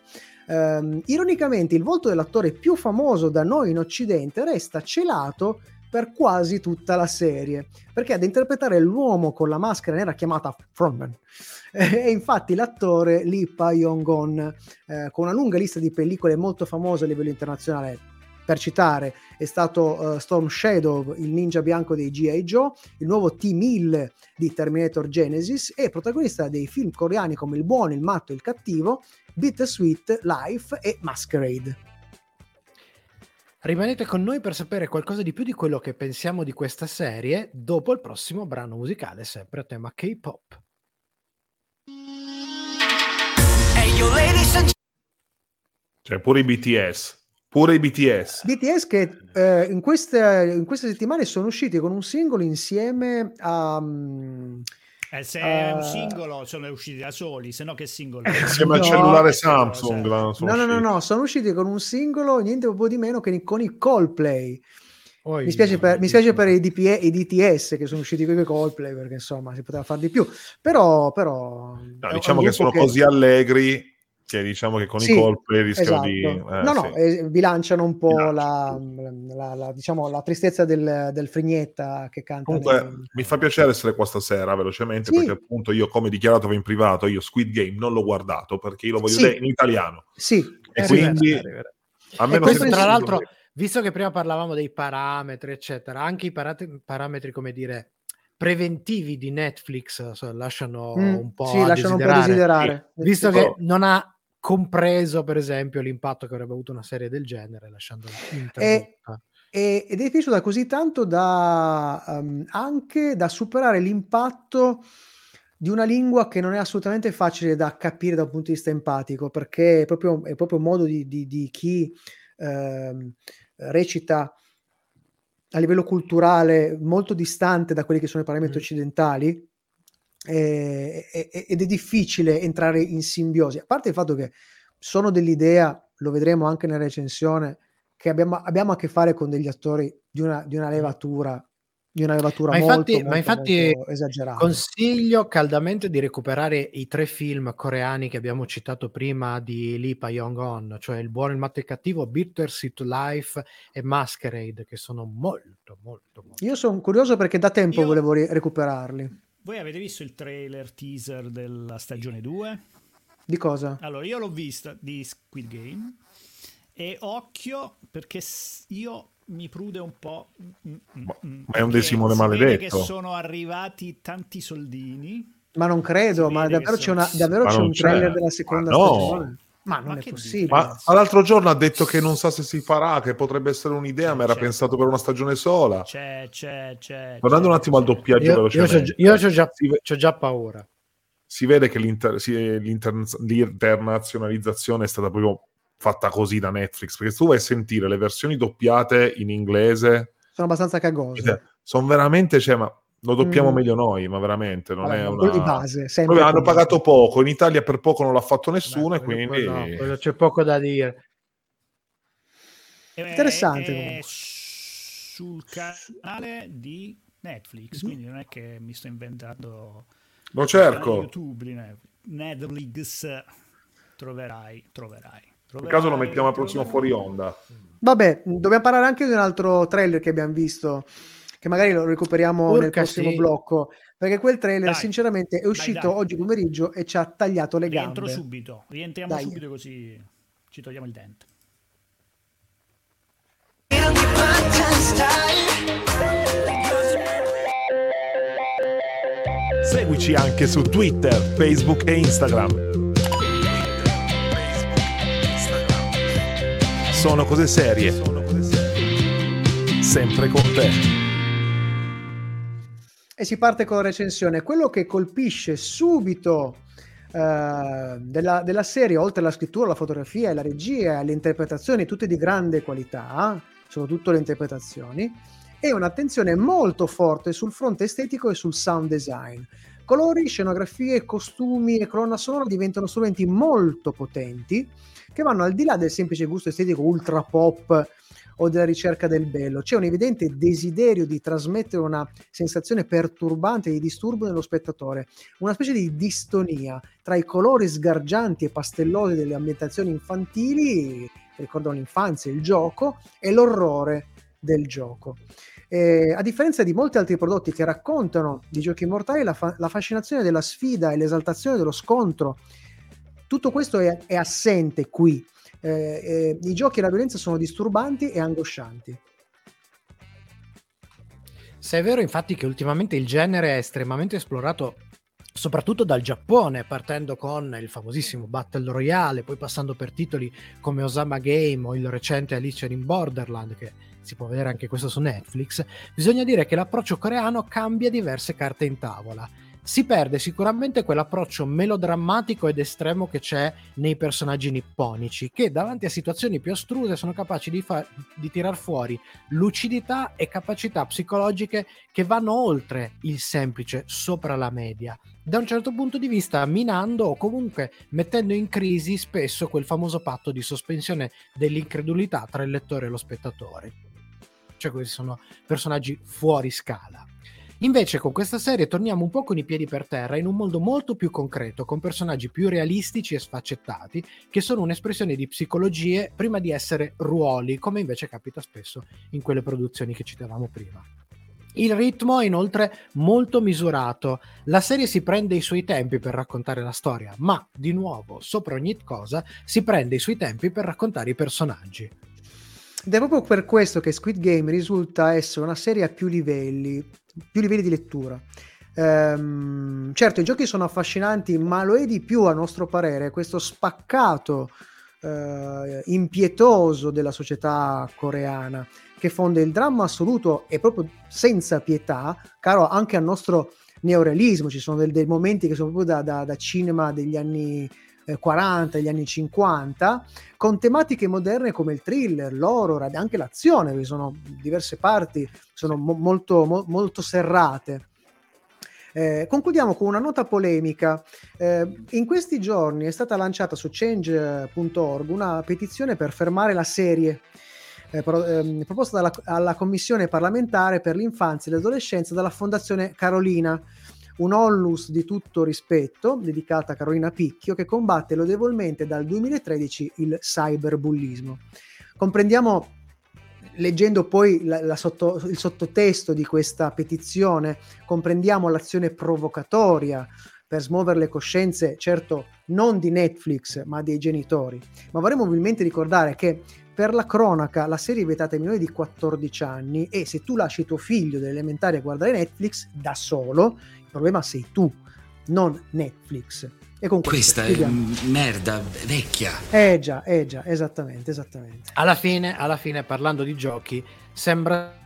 Ehm, ironicamente, il volto dell'attore più famoso da noi in Occidente resta celato per quasi tutta la serie, perché ad interpretare l'uomo con la maschera nera chiamata Frontman [LAUGHS] e infatti l'attore Lee Pa-yong-gon, eh, con una lunga lista di pellicole molto famose a livello internazionale, per citare, è stato uh, Storm Shadow, il ninja bianco dei G.I. Joe, il nuovo T-1000 di Terminator Genesis e protagonista dei film coreani come Il buono, il matto e il cattivo, Bittersweet Life e Masquerade. Rimanete con noi per sapere qualcosa di più di quello che pensiamo di questa serie dopo il prossimo brano musicale, sempre a tema K-pop. Cioè, pure i BTS. Pure i BTS. BTS che eh, in, queste, in, queste, settimane sono usciti con un singolo insieme a... Um, eh, se è uh, un singolo sono usciti da soli, se no che singolo? Insieme no, al cellulare Samsung. No, no, no, no, sono usciti con un singolo, niente po' di meno che con i Coldplay. mi, spiace per, mi spiace per i, DPE, i, DTS che sono usciti con i Coldplay perché insomma si poteva fare di più, però... però no, diciamo che sono che... così allegri che diciamo che con sì, i colpi rischiano esatto. di... Eh, no, no, eh, bilanciano un po' la, la, la, diciamo, la, tristezza del, del Frignetta che canta. Comunque, nel... mi fa piacere essere qua stasera, velocemente, sì. perché appunto io, come dichiarato in privato, io Squid Game non l'ho guardato, perché io lo voglio sì. vedere in italiano. Sì. E quindi... A me questo, tra l'altro, visto che prima parlavamo dei parametri, eccetera, anche i parat- parametri, come dire, preventivi di Netflix so, lasciano mm, un po' sì, lasciano desiderare. un po' desiderare. Visto che non ha compreso per esempio l'impatto che avrebbe avuto una serie del genere lasciando e, e, ed è piaciuta così tanto da um, anche da superare l'impatto di una lingua che non è assolutamente facile da capire da un punto di vista empatico perché è proprio, è proprio un modo di, di, di chi eh, recita a livello culturale molto distante da quelli che sono i parametri mm. occidentali eh, ed è difficile entrare in simbiosi, a parte il fatto che sono dell'idea, lo vedremo anche nella recensione, che abbiamo, abbiamo a che fare con degli attori di una, di una levatura di una levatura ma infatti, molto, ma infatti molto esagerata. Consiglio caldamente di recuperare i tre film coreani che abbiamo citato prima di Lee Pa-young-on, cioè Il buono, il matto e il cattivo, Bitter Sweet Life e Masquerade, che sono molto, molto, molto... Io sono curioso perché da tempo Io... volevo ri- recuperarli. Voi avete visto il trailer teaser della stagione 2? Di cosa? Allora, io l'ho vista di Squid Game e occhio perché io mi prude un po'. Mm, mm, ma, mm, ma è un De Simone maledetto. che sono arrivati tanti soldini. Ma non credo, ma davvero c'è, una, davvero c'è un trailer c'è. della seconda no. stagione? Ma non ma è possibile. Ma l'altro giorno ha detto che non sa se si farà, che potrebbe essere un'idea, c'è, ma era c'è. pensato per una stagione sola. C'è, c'è, c'è. Guardando un attimo al doppiaggio io, velocemente. Io, ho già, già, paura. Si vede che l'inter, l'internazionalizzazione è stata proprio fatta così da Netflix, perché se tu vai a sentire le versioni doppiate in inglese... Sono abbastanza cagose. Sono veramente, cioè, ma lo doppiamo mm. meglio noi, ma veramente non allora, è una... di base. Poi hanno pagato poco, in Italia per poco non l'ha fatto nessuno Beh, e quindi... No, c'è poco da dire. Interessante. È, è sul canale di Netflix, mm quindi non è che mi sto inventando... Lo cerco. YouTube, Netflix, troverai, troverai. In caso lo mettiamo al prossimo fuori onda. Vabbè, dobbiamo parlare anche di un altro trailer che abbiamo visto che magari lo recuperiamo Urca, nel prossimo sì. blocco, perché quel trailer dai, sinceramente è uscito dai, dai. oggi pomeriggio e ci ha tagliato le gambe. Rientro subito, rientriamo subito così ci togliamo il dente. Seguici anche su Twitter, Facebook e Instagram. Sono cose serie. Sempre con te. E si parte con la recensione. Quello che colpisce subito eh, della, della serie, oltre alla scrittura, alla fotografia, alla regia, alle interpretazioni, tutte di grande qualità, soprattutto le interpretazioni, e un'attenzione molto forte sul fronte estetico e sul sound design. Colori, scenografie, costumi e colonna sonora diventano strumenti molto potenti che vanno al di là del semplice gusto estetico ultra pop o della ricerca del bello. C'è un evidente desiderio di trasmettere una sensazione perturbante di disturbo nello spettatore, una specie di distonia tra i colori sgargianti e pastellosi delle ambientazioni infantili, che ricordano l'infanzia, il gioco, e l'orrore del gioco. Eh, a differenza di molti altri prodotti che raccontano di giochi mortali, la, fa- la fascinazione della sfida e l'esaltazione dello scontro, tutto questo è, è assente qui. Eh, eh, i giochi e la violenza sono disturbanti e angoscianti. Se è vero infatti che ultimamente il genere è estremamente esplorato soprattutto dal Giappone, partendo con il famosissimo Battle Royale, poi passando per titoli come Osama Game o il recente Alice in Borderland, che si può vedere anche questo su Netflix, bisogna dire che l'approccio coreano cambia diverse carte in tavola si perde sicuramente quell'approccio melodrammatico ed estremo che c'è nei personaggi nipponici, che davanti a situazioni più astruse sono capaci di, fa- di tirar fuori lucidità e capacità psicologiche che vanno oltre il semplice sopra la media. Da un certo punto di vista, minando o comunque mettendo in crisi spesso quel famoso patto di sospensione dell'incredulità tra il lettore e lo spettatore. Cioè, questi sono personaggi fuori scala. Invece con questa serie torniamo un po' con i piedi per terra in un mondo molto più concreto, con personaggi più realistici e sfaccettati, che sono un'espressione di psicologie prima di essere ruoli, come invece capita spesso in quelle produzioni che citavamo prima. Il ritmo è inoltre molto misurato. La serie si prende i suoi tempi per raccontare la storia, ma di nuovo, sopra ogni cosa, si prende i suoi tempi per raccontare i personaggi. Ed è proprio per questo che Squid Game risulta essere una serie a più livelli, più livelli di lettura. Ehm, certo, i giochi sono affascinanti, ma lo è di più, a nostro parere, questo spaccato eh, impietoso della società coreana che fonde il dramma assoluto e proprio senza pietà, caro anche al nostro neorealismo. Ci sono dei, dei momenti che sono proprio da, da, da cinema degli anni 40, eh, degli anni 50, con tematiche moderne come il thriller, l'horror anche l'azione, vi sono diverse parti, sono mo- molto, mo- molto serrate. Eh, concludiamo con una nota polemica. Eh, in questi giorni è stata lanciata su change.org una petizione per fermare la serie eh, pro, ehm, proposta dalla, alla Commissione parlamentare per l'infanzia e l'adolescenza dalla Fondazione Carolina un onlus di tutto rispetto dedicata a Carolina Picchio che combatte lodevolmente dal 2013 il cyberbullismo. Comprendiamo leggendo poi la, la sotto, il sottotesto di questa petizione, comprendiamo l'azione provocatoria per smuovere le coscienze, certo non di Netflix, ma dei genitori. Ma vorremmo ovviamente ricordare che per la cronaca la serie è vietata ai minori di 14 anni e se tu lasci tuo figlio dell'elementare a guardare Netflix da solo, problema sei tu, non Netflix. E con Questa è merda vecchia. Eh già, eh già, esattamente, esattamente. Alla fine, alla fine, parlando di giochi, sembra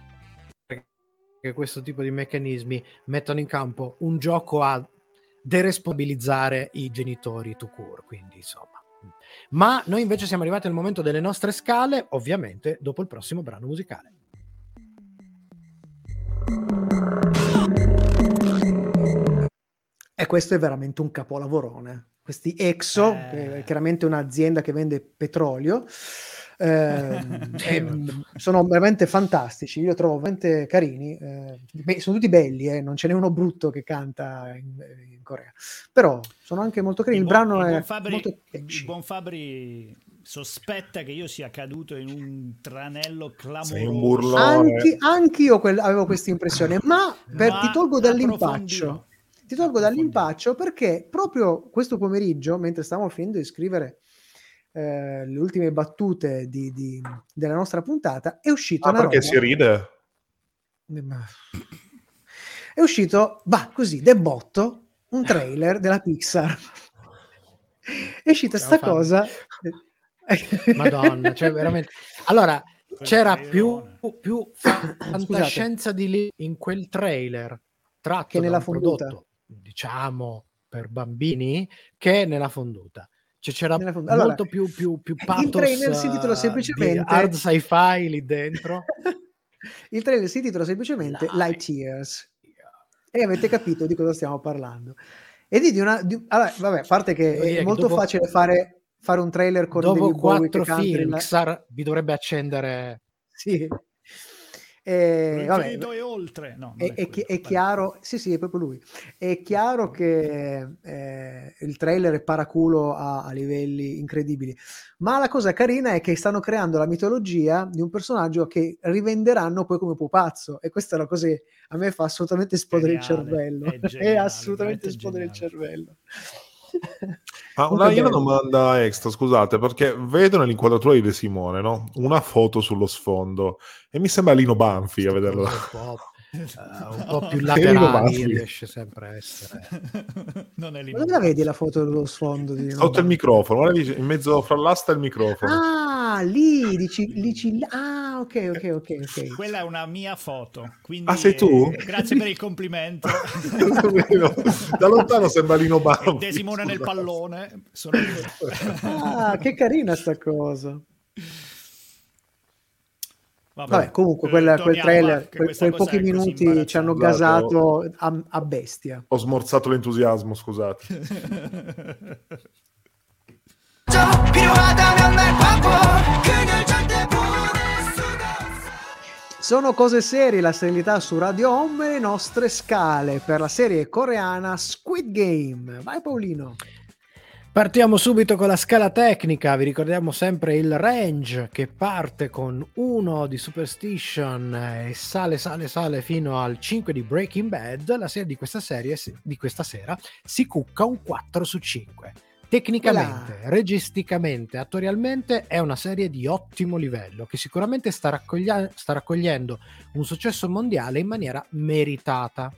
che questo tipo di meccanismi mettano in campo un gioco a deresponsabilizzare i genitori to cure, quindi insomma. Ma noi invece siamo arrivati al momento delle nostre scale, ovviamente dopo il prossimo brano musicale. E questo è veramente un capolavorone. Questi Exo, eh. che è chiaramente un'azienda che vende petrolio, [LAUGHS] eh, sono veramente fantastici. Io li trovo veramente carini. Eh, sono tutti belli, eh, non ce n'è uno brutto che canta in, in Corea, però sono anche molto carini. Il, il brano il è Fabri, molto il buon Fabri sospetta che io sia caduto in un tranello clamoroso. Anche, anch'io que- avevo questa impressione, ma, per, ma ti tolgo dall'impaccio ti tolgo dall'impaccio perché proprio questo pomeriggio, mentre stavamo finendo di scrivere eh, le ultime battute di, di, della nostra puntata, è uscito ah, una perché roba... si ride? È uscito, bah, così, debotto, un trailer della Pixar. È uscita sta cosa... Madonna, cioè veramente... Allora, c'era più, più [COUGHS] fantascienza di lì in quel trailer tratto che nella fonduta. Diciamo, per bambini che nella fonduta. Cioè c'era molto fonduta. Allora, più, più, più il pathos trailer si intitola eh, semplicemente- hard sci-fi lì dentro. [LAUGHS] Il trailer si intitola semplicemente Light Light Years e avete capito di cosa stiamo parlando. E di, di una... di- allora, vabbè, a parte che è che molto dopo- facile fare, fare un trailer con Dopo quattro film, il- Pixar vi dovrebbe accendere Sì. Eh, vabbè, e oltre. No, è, è è quello, è chiaro, sì, sì, è proprio lui. È chiaro che eh, il trailer è paraculo a, a livelli incredibili, ma la cosa carina è che stanno creando la mitologia di un personaggio che rivenderanno poi come pupazzo, e questa è una cosa che a me fa assolutamente esplodere il cervello. è [LAUGHS] È, geniale, assolutamente veramente esplodere il cervello. [LAUGHS] Ah, Comunque una, una domanda extra, scusate, perché vedo nell'inquadratura di De Simone no? una foto sullo sfondo e mi sembra Lino Banfi a vederlo. Un po', eh, un po' più Che laterali riesce sempre a essere. [LAUGHS] non è lì. Ma dove la vedi la foto dello sfondo? Di Sotto il microfono, guarda lì, in mezzo fra l'asta e il microfono. Ah, lì, dici, dici- ah, ok, ok, ok, ok. Quella è una mia foto. Quindi, Ah, sei tu? eh, grazie per il complimento. [LAUGHS] da lontano sembra Lino Banfi. E De Simone nel pallone. Sono io. Ah, che carina sta cosa. Vabbè, Vabbè, comunque eh, quel, quel trailer, quel- quei pochi minuti ci hanno gasato a, a bestia. Ho smorzato l'entusiasmo, scusate. Sono cose serie, la serenità su Radio Home e le nostre scale per la serie coreana Squid Game. Vai Paolino. Partiamo subito con la scala tecnica, vi ricordiamo sempre il range che parte con 1 di Superstition e sale, sale, sale fino al 5 di Breaking Bad, la serie di questa serie, di questa sera, si cucca un 4 su 5. Tecnicamente, registicamente, attorialmente è una serie di ottimo livello che sicuramente sta, raccoglia- sta raccogliendo un successo mondiale in maniera meritata.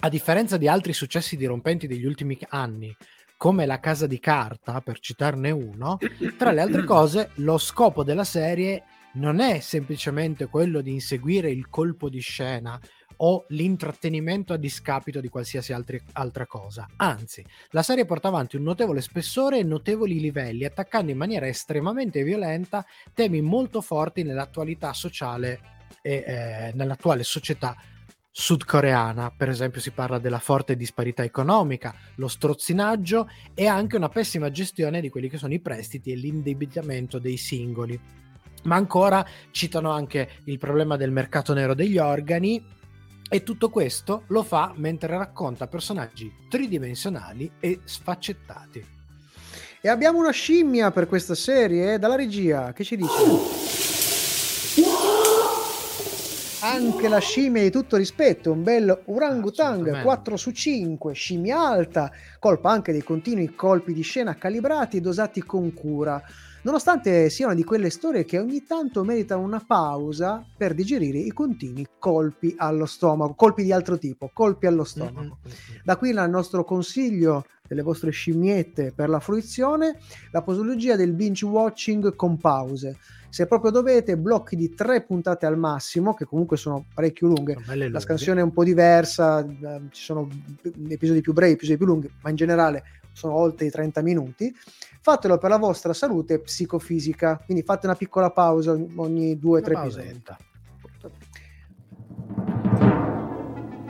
A differenza di altri successi dirompenti degli ultimi anni, come La Casa di Carta, per citarne uno, tra le altre cose, lo scopo della serie non è semplicemente quello di inseguire il colpo di scena o l'intrattenimento a discapito di qualsiasi altri- altra cosa. Anzi, la serie porta avanti un notevole spessore e notevoli livelli, attaccando in maniera estremamente violenta temi molto forti nell'attualità sociale e eh, nell'attuale società sudcoreana. Per esempio, si parla della forte disparità economica, lo strozzinaggio e anche una pessima gestione di quelli che sono i prestiti e l'indebitamento dei singoli. Ma ancora citano anche il problema del mercato nero degli organi e tutto questo lo fa mentre racconta personaggi tridimensionali e sfaccettati. E abbiamo una scimmia per questa serie dalla regia. Che ci dice? Anche la scimmia di tutto rispetto, un bel orangutang Assolutamente. 4 su 5, scimmia alta, colpa anche dei continui colpi di scena calibrati e dosati con cura, nonostante sia una di quelle storie che ogni tanto meritano una pausa per digerire i continui colpi allo stomaco, colpi di altro tipo, colpi allo stomaco. Da qui il nostro consiglio delle vostre scimmiette per la fruizione, la posologia del binge watching con pause. Se proprio dovete, blocchi di tre puntate al massimo, che comunque sono parecchio lunghe. Sono La scansione è un po' diversa, eh, ci sono episodi più brevi, episodi più lunghi, ma in generale sono oltre i 30 minuti. Fatelo per la vostra salute psicofisica, quindi fate una piccola pausa ogni due o Una tre episodi. pausetta.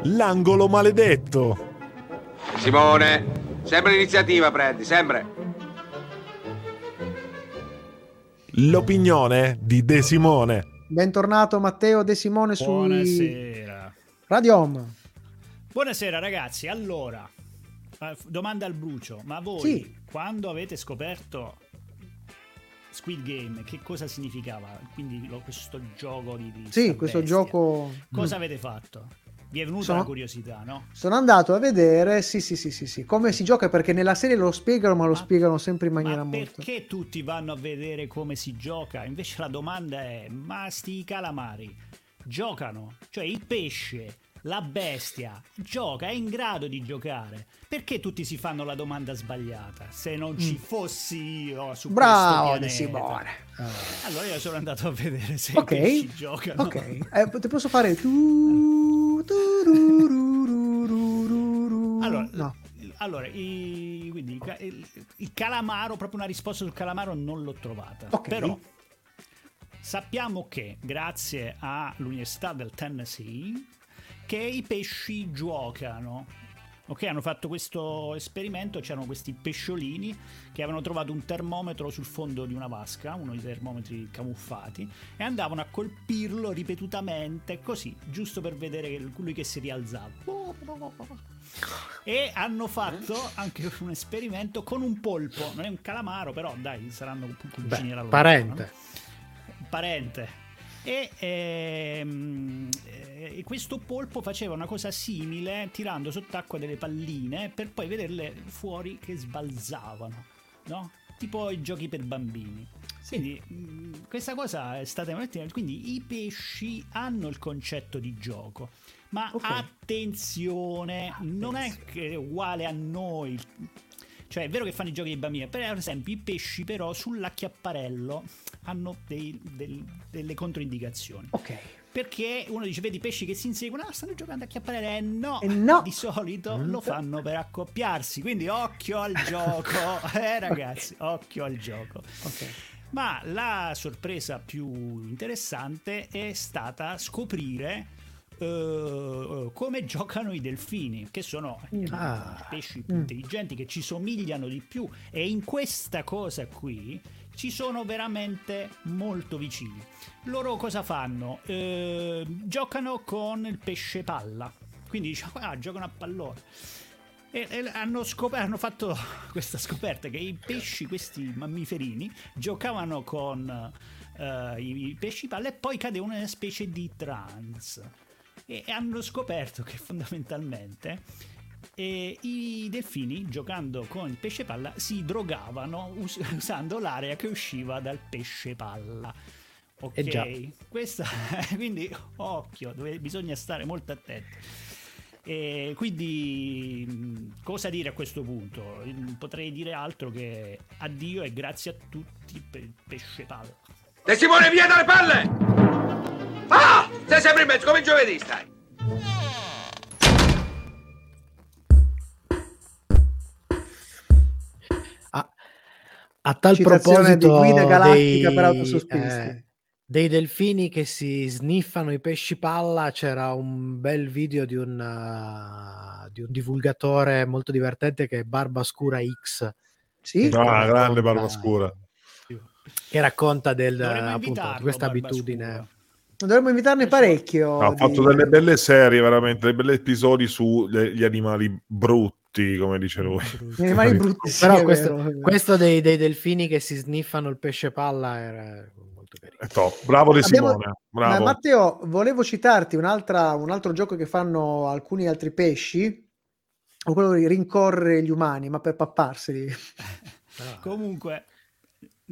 L'angolo maledetto. Simone, sempre l'iniziativa prendi, sempre. L'opinione di De Simone. Bentornato Matteo De Simone su Buonasera. Radio Home. Buonasera ragazzi, allora, domanda al brucio, ma voi Sì. quando avete scoperto Squid Game, che cosa significava? Quindi lo- questo gioco di... di Sì, questo bestia. gioco... Cosa avete fatto? Vi è venuta Sono- la curiosità, no? Sono andato a vedere, sì, sì, sì, sì, sì, come si gioca perché nella serie lo spiegano, ma lo spiegano sempre in maniera Ma molto. perché tutti vanno a vedere come si gioca? Invece la domanda è, ma sti calamari giocano? Cioè il pesce, la bestia, gioca, è in grado di giocare. Perché tutti si fanno la domanda sbagliata? Se non ci fossi io su Mm. Bravo, questo. Simone. Allora io sono andato a vedere se Ok, i pesci giocano. ok. Eh, posso fare tu, Allora, allora, i- quindi il, il- calamaro, proprio una risposta sul calamaro non l'ho trovata. Ok. Però sappiamo che grazie all'Università del Tennessee che i pesci giocano. Ok, hanno fatto questo esperimento, c'erano questi pesciolini che avevano trovato un termometro sul fondo di una vasca, uno dei termometri camuffati, e andavano a colpirlo ripetutamente, così, giusto per vedere lui che si rialzava. E hanno fatto anche un esperimento con un polpo, non è un calamaro, però dai, saranno cugini Beh, alla loro, parente. no? Parente. E ehm, eh, questo polpo faceva una cosa simile tirando sott'acqua delle palline per poi vederle fuori che sbalzavano, no? Tipo i giochi per bambini. Quindi mh, questa cosa è stata quindi i pesci hanno il concetto di gioco. Ma attenzione, non è che è uguale a noi. Cioè, è vero che fanno i giochi di bambini, per esempio i pesci però sull'acchiapparello hanno dei- del- delle controindicazioni. Ok. Perché uno dice, vedi i pesci che si inseguono, ah, stanno giocando a acchiapparello. Eh no, Eh no. di solito lo fanno per accoppiarsi. Quindi occhio al [LAUGHS] gioco, eh ragazzi, occhio al gioco. Ma la sorpresa più interessante è stata scoprire eh, come giocano i delfini, che sono eh, Ah. i pesci più intelligenti, che ci somigliano di più. E in questa cosa qui ci sono veramente molto vicini. Loro cosa fanno? Eh, giocano con il pesce palla. Quindi diciamo, ah, giocano a pallone. E, e hanno, scop- hanno fatto [LAUGHS] questa scoperta che i pesci, questi mammiferini, giocavano con eh, i, pesci palla e poi cadevano in una specie di trance. E, e hanno scoperto che fondamentalmente eh, i delfini, giocando con il pesce palla, si drogavano us- [LAUGHS] usando l'aria che usciva dal pesce palla. Ok, Eh questa [LAUGHS] quindi occhio, dove bisogna stare molto attenti. E quindi cosa dire a questo punto? Potrei dire altro che addio e grazie a tutti per il pesce palla. Te Simone via dalle palle! Sei sempre in mezzo, come giovedì stai. A tal Citazione di proposito Guida Galattica dei, per autosostenisti. eh, dei delfini che si sniffano i pesci palla, c'era un bel video di un, uh, di un divulgatore molto divertente che è Barba Scura X. Sì? Ah, racconta- grande barba scura. Che racconta del, appunto, di questa Barba abitudine. Dovremmo invitarne parecchio. Ha di- fatto delle belle serie, veramente, dei belli episodi sugli animali brutti, come dice lui. Gli animali brutti, sì, Però questo, questo dei, dei delfini che si sniffano il pesce palla era molto carino. È top. Bravo De Abbiamo- Simone. Ma Bravo. Matteo, volevo citarti un'altra, un altro gioco che fanno alcuni altri pesci, o quello di rincorrere gli umani, ma per papparseli. Comunque,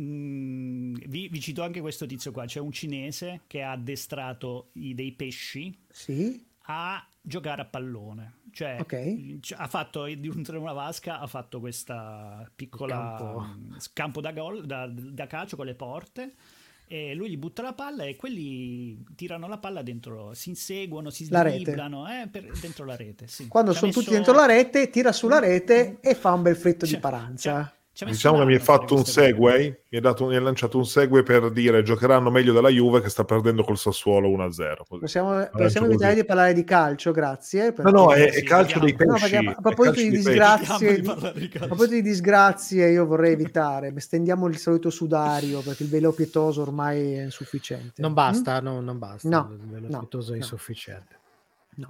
mm, vi, vi cito anche questo tizio qua. C'è un cinese che ha addestrato i- dei pesci Sì? a giocare a pallone. Cioè, Ok. c- ha fatto di un- una vasca, ha fatto questa piccola Campo. mm, campo da, gol, da, da calcio con le porte. E lui gli butta la palla e quelli tirano la palla dentro, si inseguono, si sdriblano eh, dentro la rete. sì. Quando sono tutti messo- dentro la rete, tira sulla rete e fa un bel fritto di Cioè, paranza. Ha Diciamo che mi hai anno a fare fatto un cose. segue, mi hai, dato, mi hai lanciato un segue per dire giocheranno meglio della Juve che sta perdendo col Sassuolo 1-0. Così. Possiamo, possiamo evitare di parlare di calcio, grazie. No, no, è, è calcio dei. No, pesci. perché a, proposito di disgrazie, di di- parlare di a proposito di disgrazie, io vorrei evitare. Stendiamo il solito sudario perché il velo pietoso ormai è insufficiente. Non basta, no, non basta. No, il velo no, pietoso è no. insufficiente. Mm?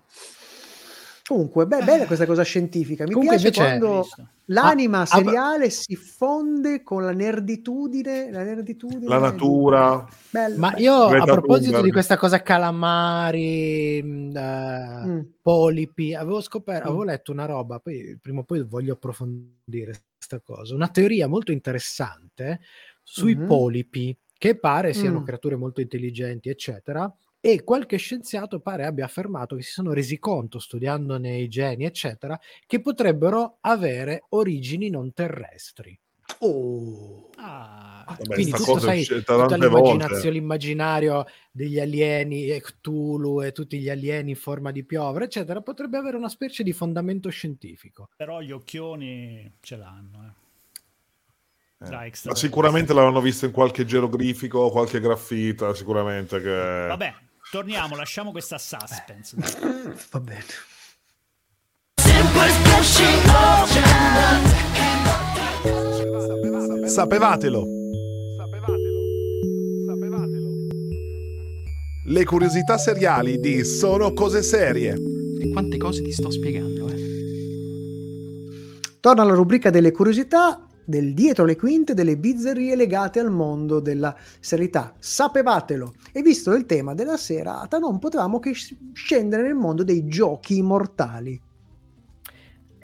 Comunque, beh, bella questa cosa scientifica. Mi Comunque piace quando l'anima Ah, ah, seriale si fonde con la nerditudine. La, nerditudine La natura. Bello, Ma bello. io a Greta proposito Thunberg. di questa cosa calamari, mh, eh, Mm. polipi, avevo scoperto, Mm. avevo letto una roba, poi prima o poi voglio approfondire questa cosa, una teoria molto interessante sui Mhm. polipi che pare siano Mm. creature molto intelligenti, eccetera. E qualche scienziato pare abbia affermato che si sono resi conto, studiandone i geni, eccetera, che potrebbero avere origini non terrestri. Oh. Ah, Vabbè, Quindi tutto, sai, tutta l'immaginazione, volte. l'immaginario degli alieni e Cthulhu e tutti gli alieni in forma di piovra, eccetera, potrebbe avere una specie di fondamento scientifico. però gli occhioni ce l'hanno. Eh. Eh, sicuramente l'avranno visto in qualche geroglifico, qualche graffita, sicuramente che... Vabbè, torniamo, lasciamo questa suspense. dai. [LAUGHS] Va bene. Sapevatelo. Le curiosità seriali di Sono cose serie. E quante cose ti sto spiegando, eh? Torna alla rubrica delle curiosità del dietro le quinte delle bizzarrie legate al mondo della serietà. Sapevatelo! E visto il tema della serata, non potevamo che scendere nel mondo dei giochi immortali.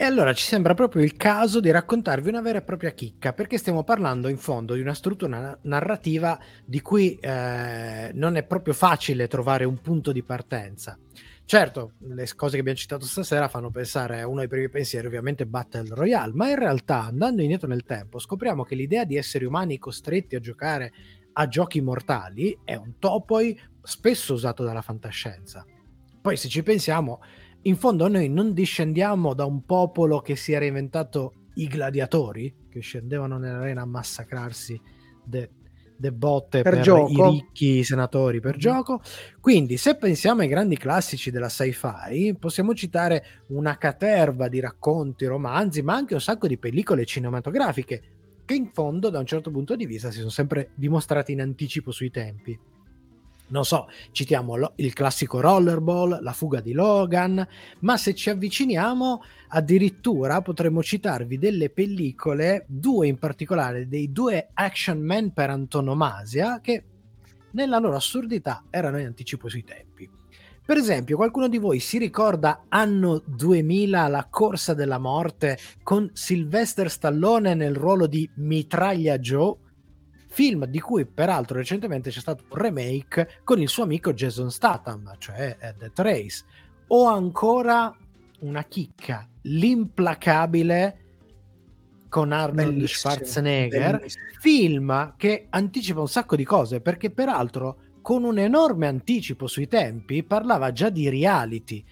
E allora ci sembra proprio il caso di raccontarvi una vera e propria chicca, perché stiamo parlando in fondo di una struttura narrativa di cui eh, non è proprio facile trovare un punto di partenza. Certo, le cose che abbiamo citato stasera fanno pensare a uno dei primi pensieri, ovviamente Battle Royale, ma in realtà andando indietro nel tempo scopriamo che l'idea di esseri umani costretti a giocare a giochi mortali è un topoi spesso usato dalla fantascienza. Poi se ci pensiamo, in fondo noi non discendiamo da un popolo che si era inventato i gladiatori, che scendevano nell'arena a massacrarsi de, de botte Per per, gioco. i ricchi senatori per gioco. Quindi se pensiamo ai grandi classici della sci-fi, possiamo citare una caterva di racconti, romanzi, ma anche un sacco di pellicole cinematografiche che in fondo da un certo punto di vista si sono sempre dimostrati in anticipo sui tempi non so, citiamo lo- il classico Rollerball, la fuga di Logan, ma se ci avviciniamo addirittura potremmo citarvi delle pellicole, due in particolare, dei due action man per antonomasia, che nella loro assurdità erano in anticipo sui tempi. Per esempio, qualcuno di voi si ricorda anno 2000 la corsa della morte con Sylvester Stallone nel ruolo di Mitraglia Joe? Film di cui peraltro recentemente c'è stato un remake con il suo amico Jason Statham, cioè eh, Death Race, o ancora una chicca, l'implacabile con Arnold Bellissimo, Schwarzenegger, bellissimo. film che anticipa un sacco di cose perché peraltro con un enorme anticipo sui tempi parlava già di reality.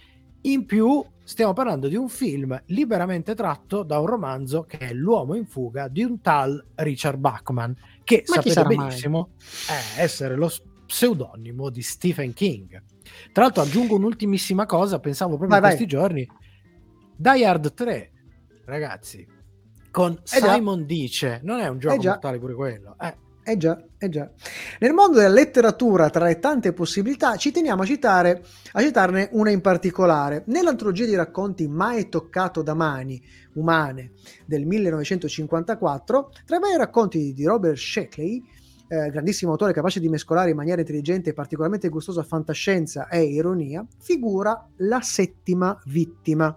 In più stiamo parlando di un film liberamente tratto da un romanzo che è L'uomo in fuga di un tal Richard Bachman, che Ma sapete sarà mai? benissimo è essere lo pseudonimo di Stephen King. Tra l'altro aggiungo un'ultimissima cosa, pensavo proprio Vai, in vai. questi giorni. Die Hard 3, ragazzi, con Eh già. Simon Dice, non è un gioco Eh già. mortale pure quello. Eh, Eh già, eh già. Nel mondo della letteratura, tra le tante possibilità, ci teniamo a, citare, a citarne una in particolare. Nell'antologia di racconti Mai toccato da mani umane del 1954, tra i vari racconti di Robert Sheckley, eh, grandissimo autore capace di mescolare in maniera intelligente e particolarmente gustosa fantascienza e ironia, figura la settima vittima.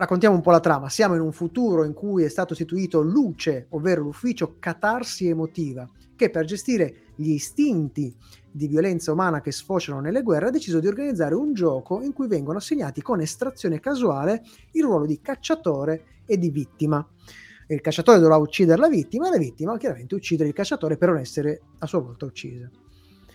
Raccontiamo un po' la trama. Siamo in un futuro in cui è stato istituito Luce, ovvero l'ufficio catarsi emotiva, che per gestire gli istinti di violenza umana che sfociano nelle guerre ha deciso di organizzare un gioco in cui vengono assegnati con estrazione casuale il ruolo di cacciatore e di vittima. Il cacciatore dovrà uccidere la vittima e la vittima chiaramente uccidere il cacciatore per non essere a sua volta uccisa.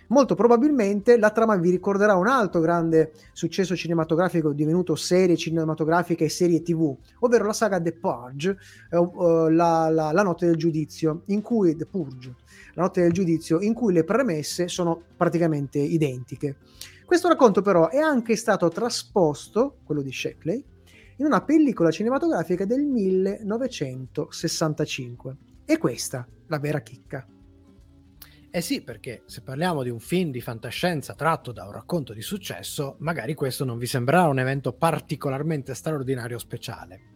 Molto probabilmente la trama vi ricorderà un altro grande successo cinematografico divenuto serie cinematografiche e serie tv, ovvero la saga The Purge, eh, eh, la, la- la notte del giudizio, in cui The Purge, la notte del giudizio, in cui le premesse sono praticamente identiche. Questo racconto però è anche stato trasposto, quello di Sheckley, in una pellicola cinematografica del 1965. E questa la vera chicca. Eh sì, perché se parliamo di un film di fantascienza tratto da un racconto di successo, magari questo non vi sembrerà un evento particolarmente straordinario o speciale.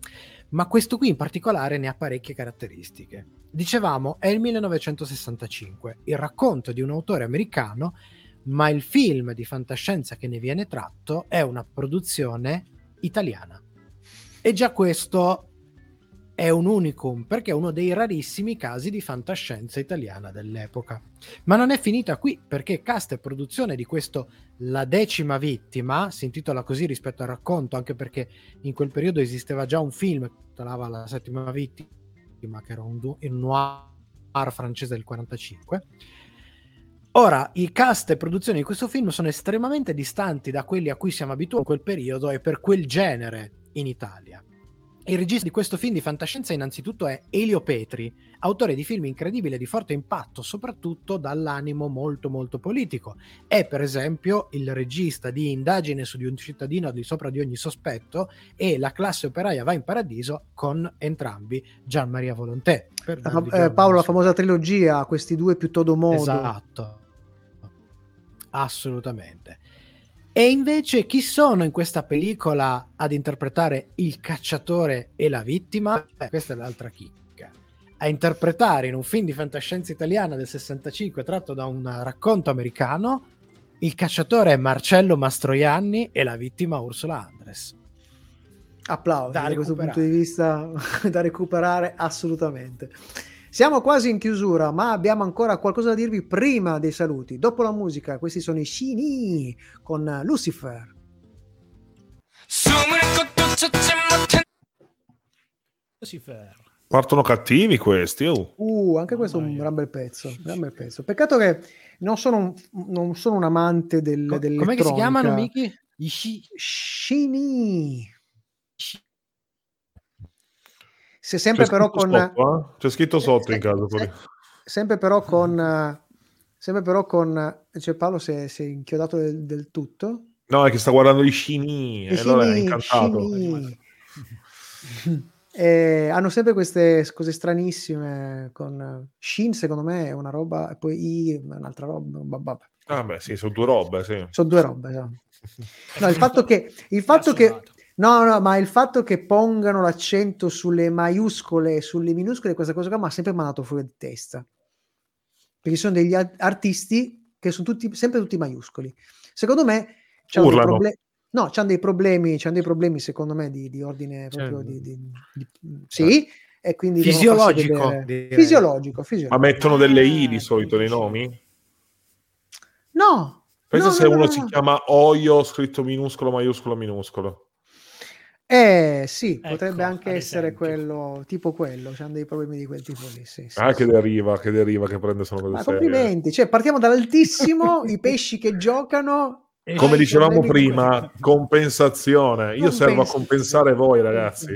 Ma questo qui in particolare ne ha parecchie caratteristiche. Dicevamo, è il 1965, il racconto di un autore americano, ma il film di fantascienza che ne viene tratto è una produzione italiana. E già questo è un unicum perché è uno dei rarissimi casi di fantascienza italiana dell'epoca. Ma non è finita qui perché cast e produzione di questo La decima vittima, si intitola così rispetto al racconto, anche perché in quel periodo esisteva già un film che titolava La settima vittima che era un, du- un noir francese del 45. Ora, i cast e produzioni di questo film sono estremamente distanti da quelli a cui siamo abituati in quel periodo e per quel genere in Italia. Il regista di questo film di fantascienza innanzitutto è Elio Petri, autore di film incredibili e di forte impatto, soprattutto dall'animo molto molto politico. È per esempio il regista di Indagine su di un cittadino di sopra di ogni sospetto e La classe operaia va in paradiso con entrambi Gian Maria Volonté. per La eh, Paolo, la famosa trilogia, questi due più todo modo. Esatto. Assolutamente. E invece chi sono in questa pellicola ad interpretare il cacciatore e la vittima? Eh, questa è l'altra chicca. A interpretare in un film di fantascienza italiana del 65 tratto da un racconto americano, il cacciatore è Marcello Mastroianni e la vittima Ursula Andres. Applausi Da da, questo punto di vista [LAUGHS] da recuperare assolutamente. Siamo quasi in chiusura, ma abbiamo ancora qualcosa da dirvi prima dei saluti. Dopo la musica, questi sono i Shini con Lucifer. Lucifer. Partono cattivi questi. oh. Uh, anche questo è un gran bel pezzo, un gran bel pezzo. Peccato che non sono un, non sono un amante del, Co- dell'elettronica. che si chiamano, Miki? I sci- Shini. Se sempre però con sotto, eh? C'è scritto sotto in caso. poi. sempre però con eh, sempre però con cioè Paolo si è, si è inchiodato del, del tutto No, è che sta guardando gli scini. E allora è incantato. [LAUGHS] Eh, hanno sempre queste cose stranissime con Shin secondo me è una roba e poi I è un'altra roba vabbè. Ah, beh, sì, sono due robe, sì. sono due robe no, No, il fatto che il fatto che no no ma il fatto che pongano l'accento sulle maiuscole e sulle minuscole questa cosa qua mi ha sempre mandato fuori di testa perché sono degli artisti che sono tutti sempre tutti maiuscoli secondo me c'hanno dei, proble- no, c'hanno dei problemi c'hanno dei problemi secondo me di, di ordine proprio di, di- di- sì e quindi Fisiologico, vedere. direi. fisiologico Ma fisiologico mettono delle I di solito nei nomi? no Pensa no, se no, no, uno no, si no. chiama Oio scritto minuscolo, maiuscolo, minuscolo. Eh sì, Ecco, potrebbe anche essere quello, tipo quello, c'hanno dei problemi di quel tipo lì, sì, sì, Ah, sì. che deriva, che deriva, che prende sono cose Ma serie. complimenti, cioè partiamo dall'altissimo, [LAUGHS] i pesci che giocano. Come ai dicevamo prima, compensazione. Io servo a compensare voi, ragazzi.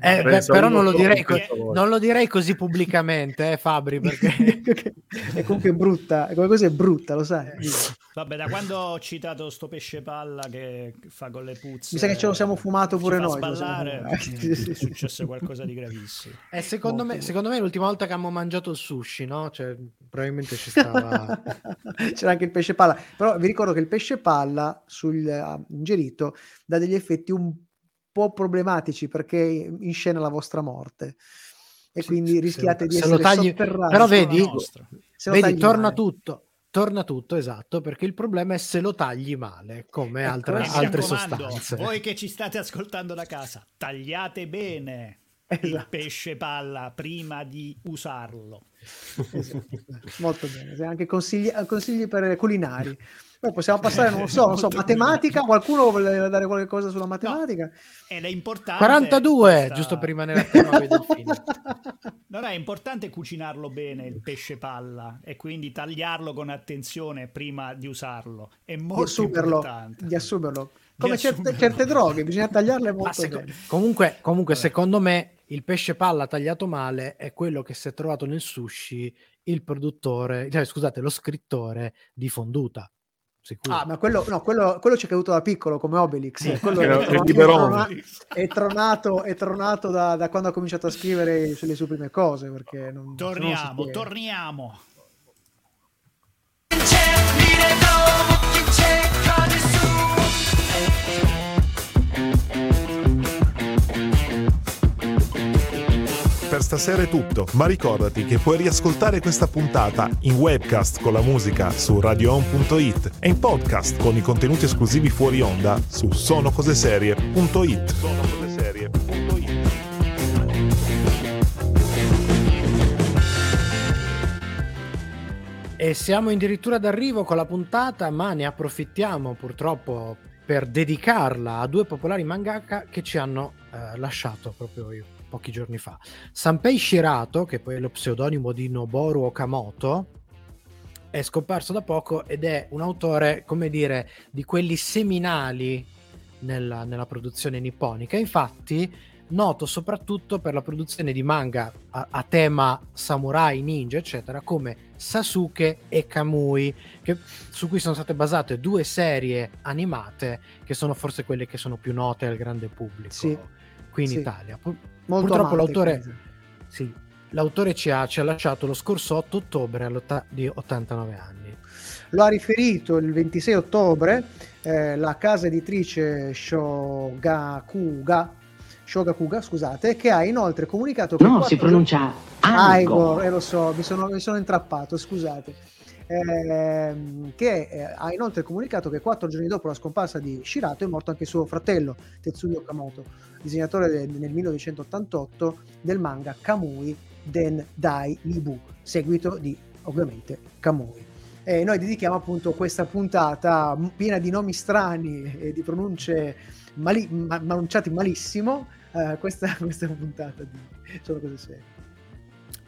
Eh, beh, però non lo, solo direi co- non lo direi così pubblicamente, eh, Fabri, perché [LAUGHS] E comunque è brutta, e come cosa è brutta, lo sai. [LAUGHS] Vabbè, da quando ho citato sto pesce palla che fa con le puzze. Mi sa che ce lo siamo fumato pure noi, [LAUGHS] sì, è [LAUGHS] successo qualcosa di gravissimo. Eh, secondo, me, secondo me l'ultima volta che abbiamo mangiato il sushi, no? Cioè, probabilmente ci stava... [LAUGHS] C'era anche il pesce palla, però vi ricordo che il pesce palla sul ah, ingerito dà degli effetti un po' problematici perché inscena la vostra morte e quindi rischiate di se essere lo tagli- però vedi, Se lo vedi torna male. tutto. Torna tutto, esatto, perché il problema è se lo tagli male, come Ecco, altre, Mi altre sostanze. Voi che ci state ascoltando da casa, tagliate bene il Esatto. pesce palla prima di usarlo. Esatto. Molto bene, anche consigli, consigli per culinari. Poi possiamo passare, non lo so, non so, matematica. Qualcuno vuole dare qualche cosa sulla matematica? Ed è importante 42, questa- giusto per rimanere a tema delfini. [LAUGHS] Non è importante cucinarlo bene il pesce palla e quindi tagliarlo con attenzione prima di usarlo. È molto assumerlo, importante. di assumerlo. Come certe, certe droghe, bisogna tagliarle molto seco- bene. Comunque, comunque secondo me, il pesce palla tagliato male è quello che si è trovato nel sushi il produttore, cioè, scusate, lo scrittore di Fonduta. Sicuro. Ah, ma quello, no, quello, quello ci è caduto da piccolo come Obelix. Sì. Quello Era è, il tron- è biberon. trona- è tronato, è tronato da, da quando ha cominciato a scrivere sulle sue prime cose. Perché non, no non Torniamo, Per stasera è tutto, ma ricordati che puoi riascoltare questa puntata in webcast con la musica su radioon.it e in podcast con i contenuti esclusivi fuori onda su sonocoseserie.it. E siamo addirittura d'arrivo con la puntata, ma ne approfittiamo purtroppo per dedicarla a due popolari mangaka che ci hanno eh, lasciato proprio io, pochi giorni fa. Sanpei Shirato, che poi è lo pseudonimo di Noboru Okamoto, è scomparso da poco ed è un autore, come dire, di quelli seminali nella, nella produzione nipponica. Infatti, noto soprattutto per la produzione di manga a, a, tema samurai, ninja, eccetera, come Sasuke e Kamui, che, su cui sono state basate due serie animate che sono forse quelle che sono più note al grande pubblico Sì. qui in Sì. Italia. Molto purtroppo l'autore, sì, l'autore ci, ha, ci ha lasciato lo scorso 8 ottobre all'otta- di 89 anni. Lo ha riferito il 26 ottobre eh, la casa editrice Shogakuga, Shogakuga, scusate, che ha inoltre comunicato che No, si pronuncia Aigor, Aigor. eh, lo so, mi sono, mi sono intrappato, scusate. Ehm, che eh, ha inoltre comunicato che quattro giorni dopo la scomparsa di Shirato è morto anche suo fratello Tetsuya Okamoto, disegnatore de- nel 1988 del manga Kamui Den Dai Libu, seguito di ovviamente Kamui. E noi dedichiamo appunto questa puntata piena di nomi strani e di pronunce mali- ma- malissimo. eh, questa, [LAUGHS] questa puntata di Sono cose serie.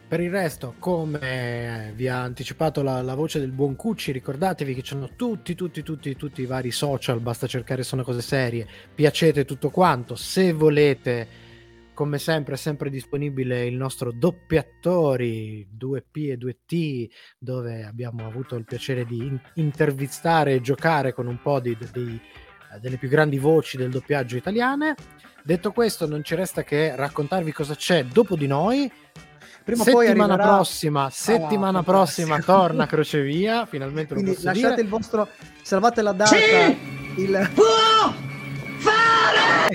Per il resto, come vi ha anticipato la, la voce del buon Cucci, ricordatevi che ci sono tutti, tutti, tutti, tutti i vari social, basta cercare Sono cose serie, piacete tutto quanto, se volete, come sempre è sempre disponibile il nostro doppiatori 2P e 2T, dove abbiamo avuto il piacere di in- intervistare e giocare con un po' di, di- eh, delle più grandi voci del doppiaggio italiane. Detto questo, non ci resta che raccontarvi cosa c'è dopo di noi. Prima o poi settimana arriverà- prossima, settimana Ah, prossima torna [LAUGHS] Crocevia, finalmente lo Quindi posso lasciate dire. il vostro, salvate la data il,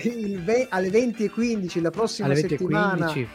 il ve- alle 20.15 la prossima Alle 20 e settimana 15.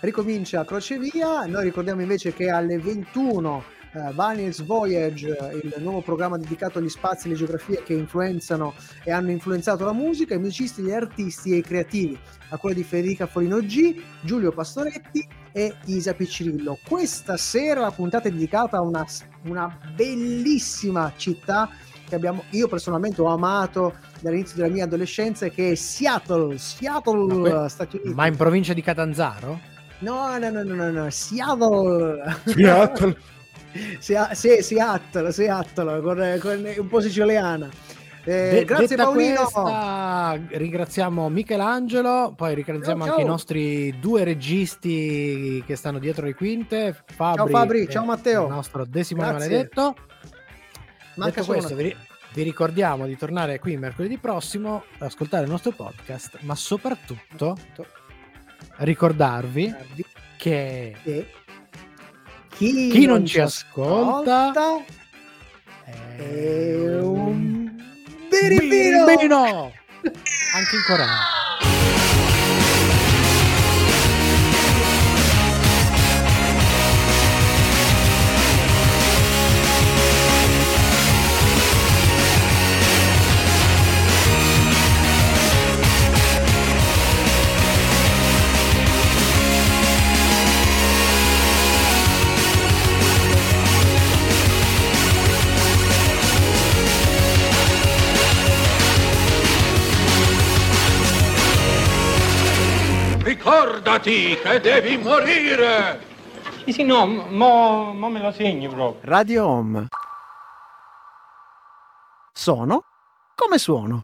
ricomincia Crocevia. Noi ricordiamo invece che alle 21 eh, Vanils Voyage, il nuovo programma dedicato agli spazi e alle geografie che influenzano e hanno influenzato la musica, i musicisti, gli artisti e i creativi, a quella di Federica Folino G, Giulio Pastoretti e Isa Piccirillo. Questa sera la puntata è dedicata a una, una bellissima città che abbiamo, io personalmente ho amato dall'inizio della mia adolescenza, che è Seattle, Seattle, Ma que- Stati Uniti. Ma in provincia di Catanzaro? No, no, no, no, no, no, Seattle. Seattle. [LAUGHS] Sea- sì, Seattle, Seattle, con, con un po' siciliana. Eh, De- grazie Paolino. questa, ringraziamo Michelangelo, poi ringraziamo Ciao, anche i nostri due registi che stanno dietro le quinte. Fabri Ciao Fabri, ciao Matteo. Il nostro decimo maledetto. Manca Detto questo, vi, vi ricordiamo di tornare qui mercoledì prossimo ad ascoltare il nostro podcast, ma soprattutto ricordarvi che chi, chi non ci ascolta è un birimbino. anche in Corea. Che devi morire! Sì, sì, no, mo, mo me lo segni proprio. Radio Home. Sono come suono.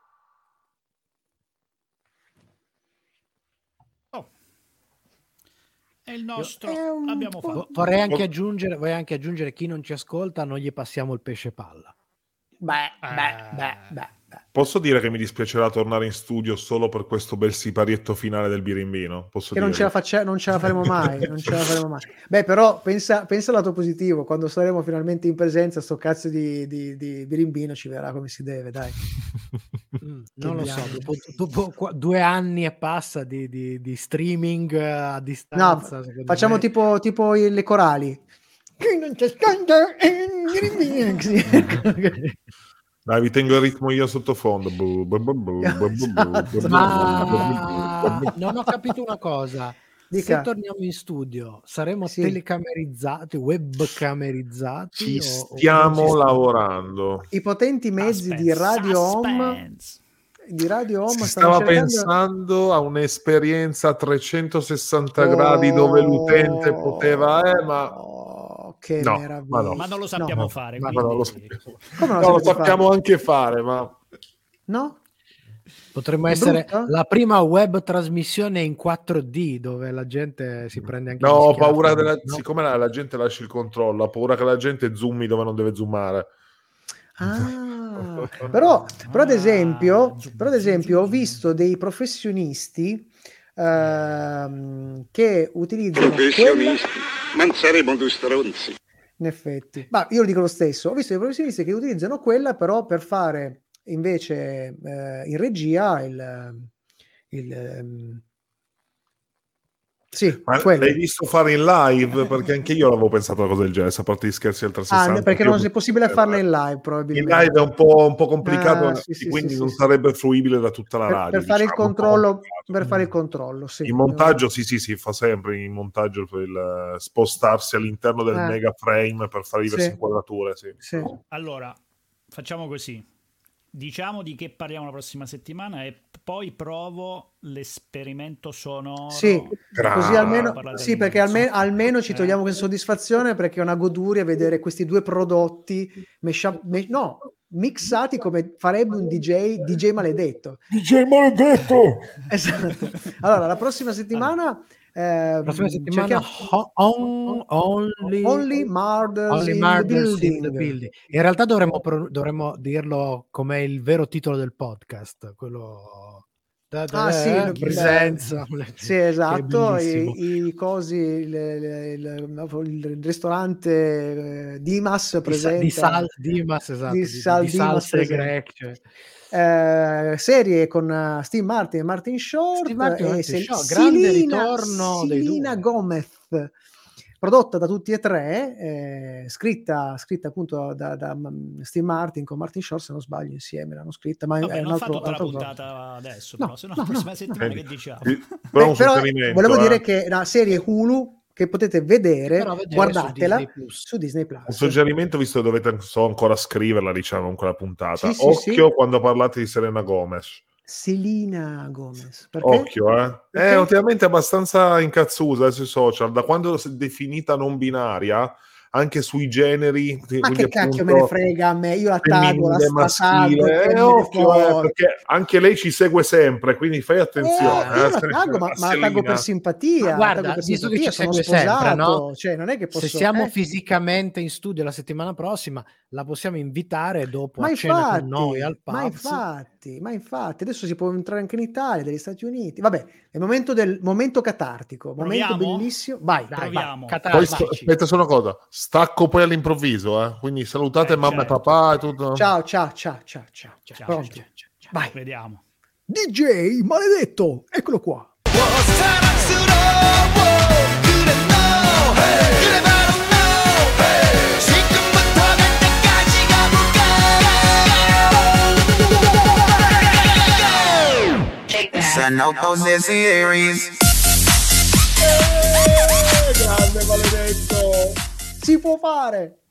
È il nostro. Un Abbiamo fatto. Vorrei anche, aggiungere, vorrei anche aggiungere chi non ci ascolta, non gli passiamo il pesce palla. Eh. beh, beh, beh, beh. Posso dire che mi dispiacerà tornare in studio solo per questo bel siparietto finale del birimbino? Posso Che non ce, la faccia- non ce la faremo [LAUGHS] mai, non ce la faremo mai. Beh, però pensa, pensa al lato positivo, quando saremo finalmente in presenza, sto cazzo di, di, di birimbino ci verrà come si deve, dai. Mm, non lo so, dopo, dopo qua- due anni e passa di, di- di streaming eh, a No, distanza, secondo facciamo me- tipo, tipo le corali. [LAUGHS] Chi non ci ascolta [LAUGHS] Dai, vi tengo il ritmo io sottofondo. Ma non ho capito una cosa. Dica. Se torniamo in studio, saremo sì. telecamerizzati, webcamerizzati? Ci stiamo o... lavorando. I potenti mezzi Suspense. di Radio Home di Radio Home stava cercando... pensando a un'esperienza a 360 oh, gradi dove l'utente poteva eh, ma che No, meraviglia. ma no. Ma non lo sappiamo No. fare. ma quindi- non lo sappiamo. Come lo sapete sappiamo fare? anche fare, ma No? Potremmo essere brutto? la prima web trasmissione in 4D dove la gente si prende anche no, ho paura della... no? siccome la, la gente lascia il controllo, ho paura che la gente zoomi dove non deve zoomare. Ah, [LAUGHS] però, però ad esempio, però ad esempio ho visto dei professionisti ehm, che utilizzano quella, ma non saremo due stronzi. in effetti, ma io lo dico lo stesso, ho visto dei professionisti che utilizzano quella però per fare invece eh, in regia il, il ehm, sì, Ma quello. l'hai visto fare in live? Perché anche io l'avevo pensato a una cosa del genere, a parte gli scherzi al Ah, 360. perché Io- non è possibile farla in live In probabilmente. live è un po', un po' complicato, Ah, sì, sì, quindi sì, non sì, sarebbe fruibile da tutta la per, radio. per fare il diciamo, po' controllo, per fare il controllo, sì. In montaggio, sì, sì, si fa sempre in montaggio per il, eh, spostarsi all'interno del Eh. mega frame per fare diverse Sì. inquadrature. Sì. Sì. Allora, facciamo così. Diciamo di che parliamo la prossima settimana e poi provo l'esperimento sonoro. Sì, così almeno, sì, perché alme- almeno Eh. ci togliamo questa soddisfazione perché è una goduria vedere questi due prodotti mesha- me- no, mixati come farebbe un DJ, DJ maledetto. DJ maledetto! [LAUGHS] Esatto. Allora, la prossima settimana, eh, Prossima settimana ho- on- only, Only Murders Only in Murders the in the Building. In realtà dovremmo, dovremmo dirlo come il vero titolo del podcast, quello da, da- Ah, sì, eh, il- presenza. [LAUGHS] [LAUGHS] Sì, esatto, i, i cosi, il, il- il ristorante eh, Dimas Di, presenta di Sal Dimas, esatto, di di, Sal di Dimas salse greche. cioè. Eh, serie con eh, Steve Martin e Martin Short Steve Martin e Martin Sel- Short, grande Selina- ritorno due. Gomez prodotta da tutti e tre eh, scritta, scritta appunto da, da, mm, Steve Martin con Martin Short se non sbaglio insieme l'hanno scritta ma Vabbè, è un non fa altro, tutta la altro puntata adesso, No, però, se no, no, la prossima no. settimana Eh, che diciamo? Però Beh, un però suggerimento, volevo eh. dire che è una serie Hulu che potete vedere, vedere guardatela su Disney Plus. su Disney Plus. Un suggerimento, visto che dovete so ancora scriverla, diciamo, in quella puntata. Sì, Occhio sì. quando parlate di Serena Gomez. Selina Gomez. Perché? Occhio, eh. Perché? È ultimamente abbastanza incazzusa sui social. Da quando si è definita non binaria, anche sui generi. Ma che cacchio me ne frega a me? Io la tago, la che Eh, occhio, eh, perché anche lei ci segue sempre, quindi fai Eh, attenzione. io eh. la tago, ma, ma la tago per simpatia. Ma guarda, per visto che simpatia, ci segue sposato, sempre, no? Cioè, non è che posso... Se siamo eh. fisicamente in studio la settimana prossima, la possiamo invitare dopo Ma a cena infatti, con noi al ma pub. infatti, ma infatti, adesso si può entrare anche in Italia, dagli Stati Uniti. Vabbè, è il momento del momento catartico, momento Proviamo? bellissimo. Vai, Dai, Proviamo. vai, Poi aspetta solo una cosa, stacco poi all'improvviso, eh. quindi salutate Eh, mamma certo. e papà e tutto. Ciao, ciao, ciao, ciao, ciao. Ciao, ciao, ciao, ciao. Vai. Vediamo. DJ maledetto, eccolo qua. Sono cose series. Si può fare.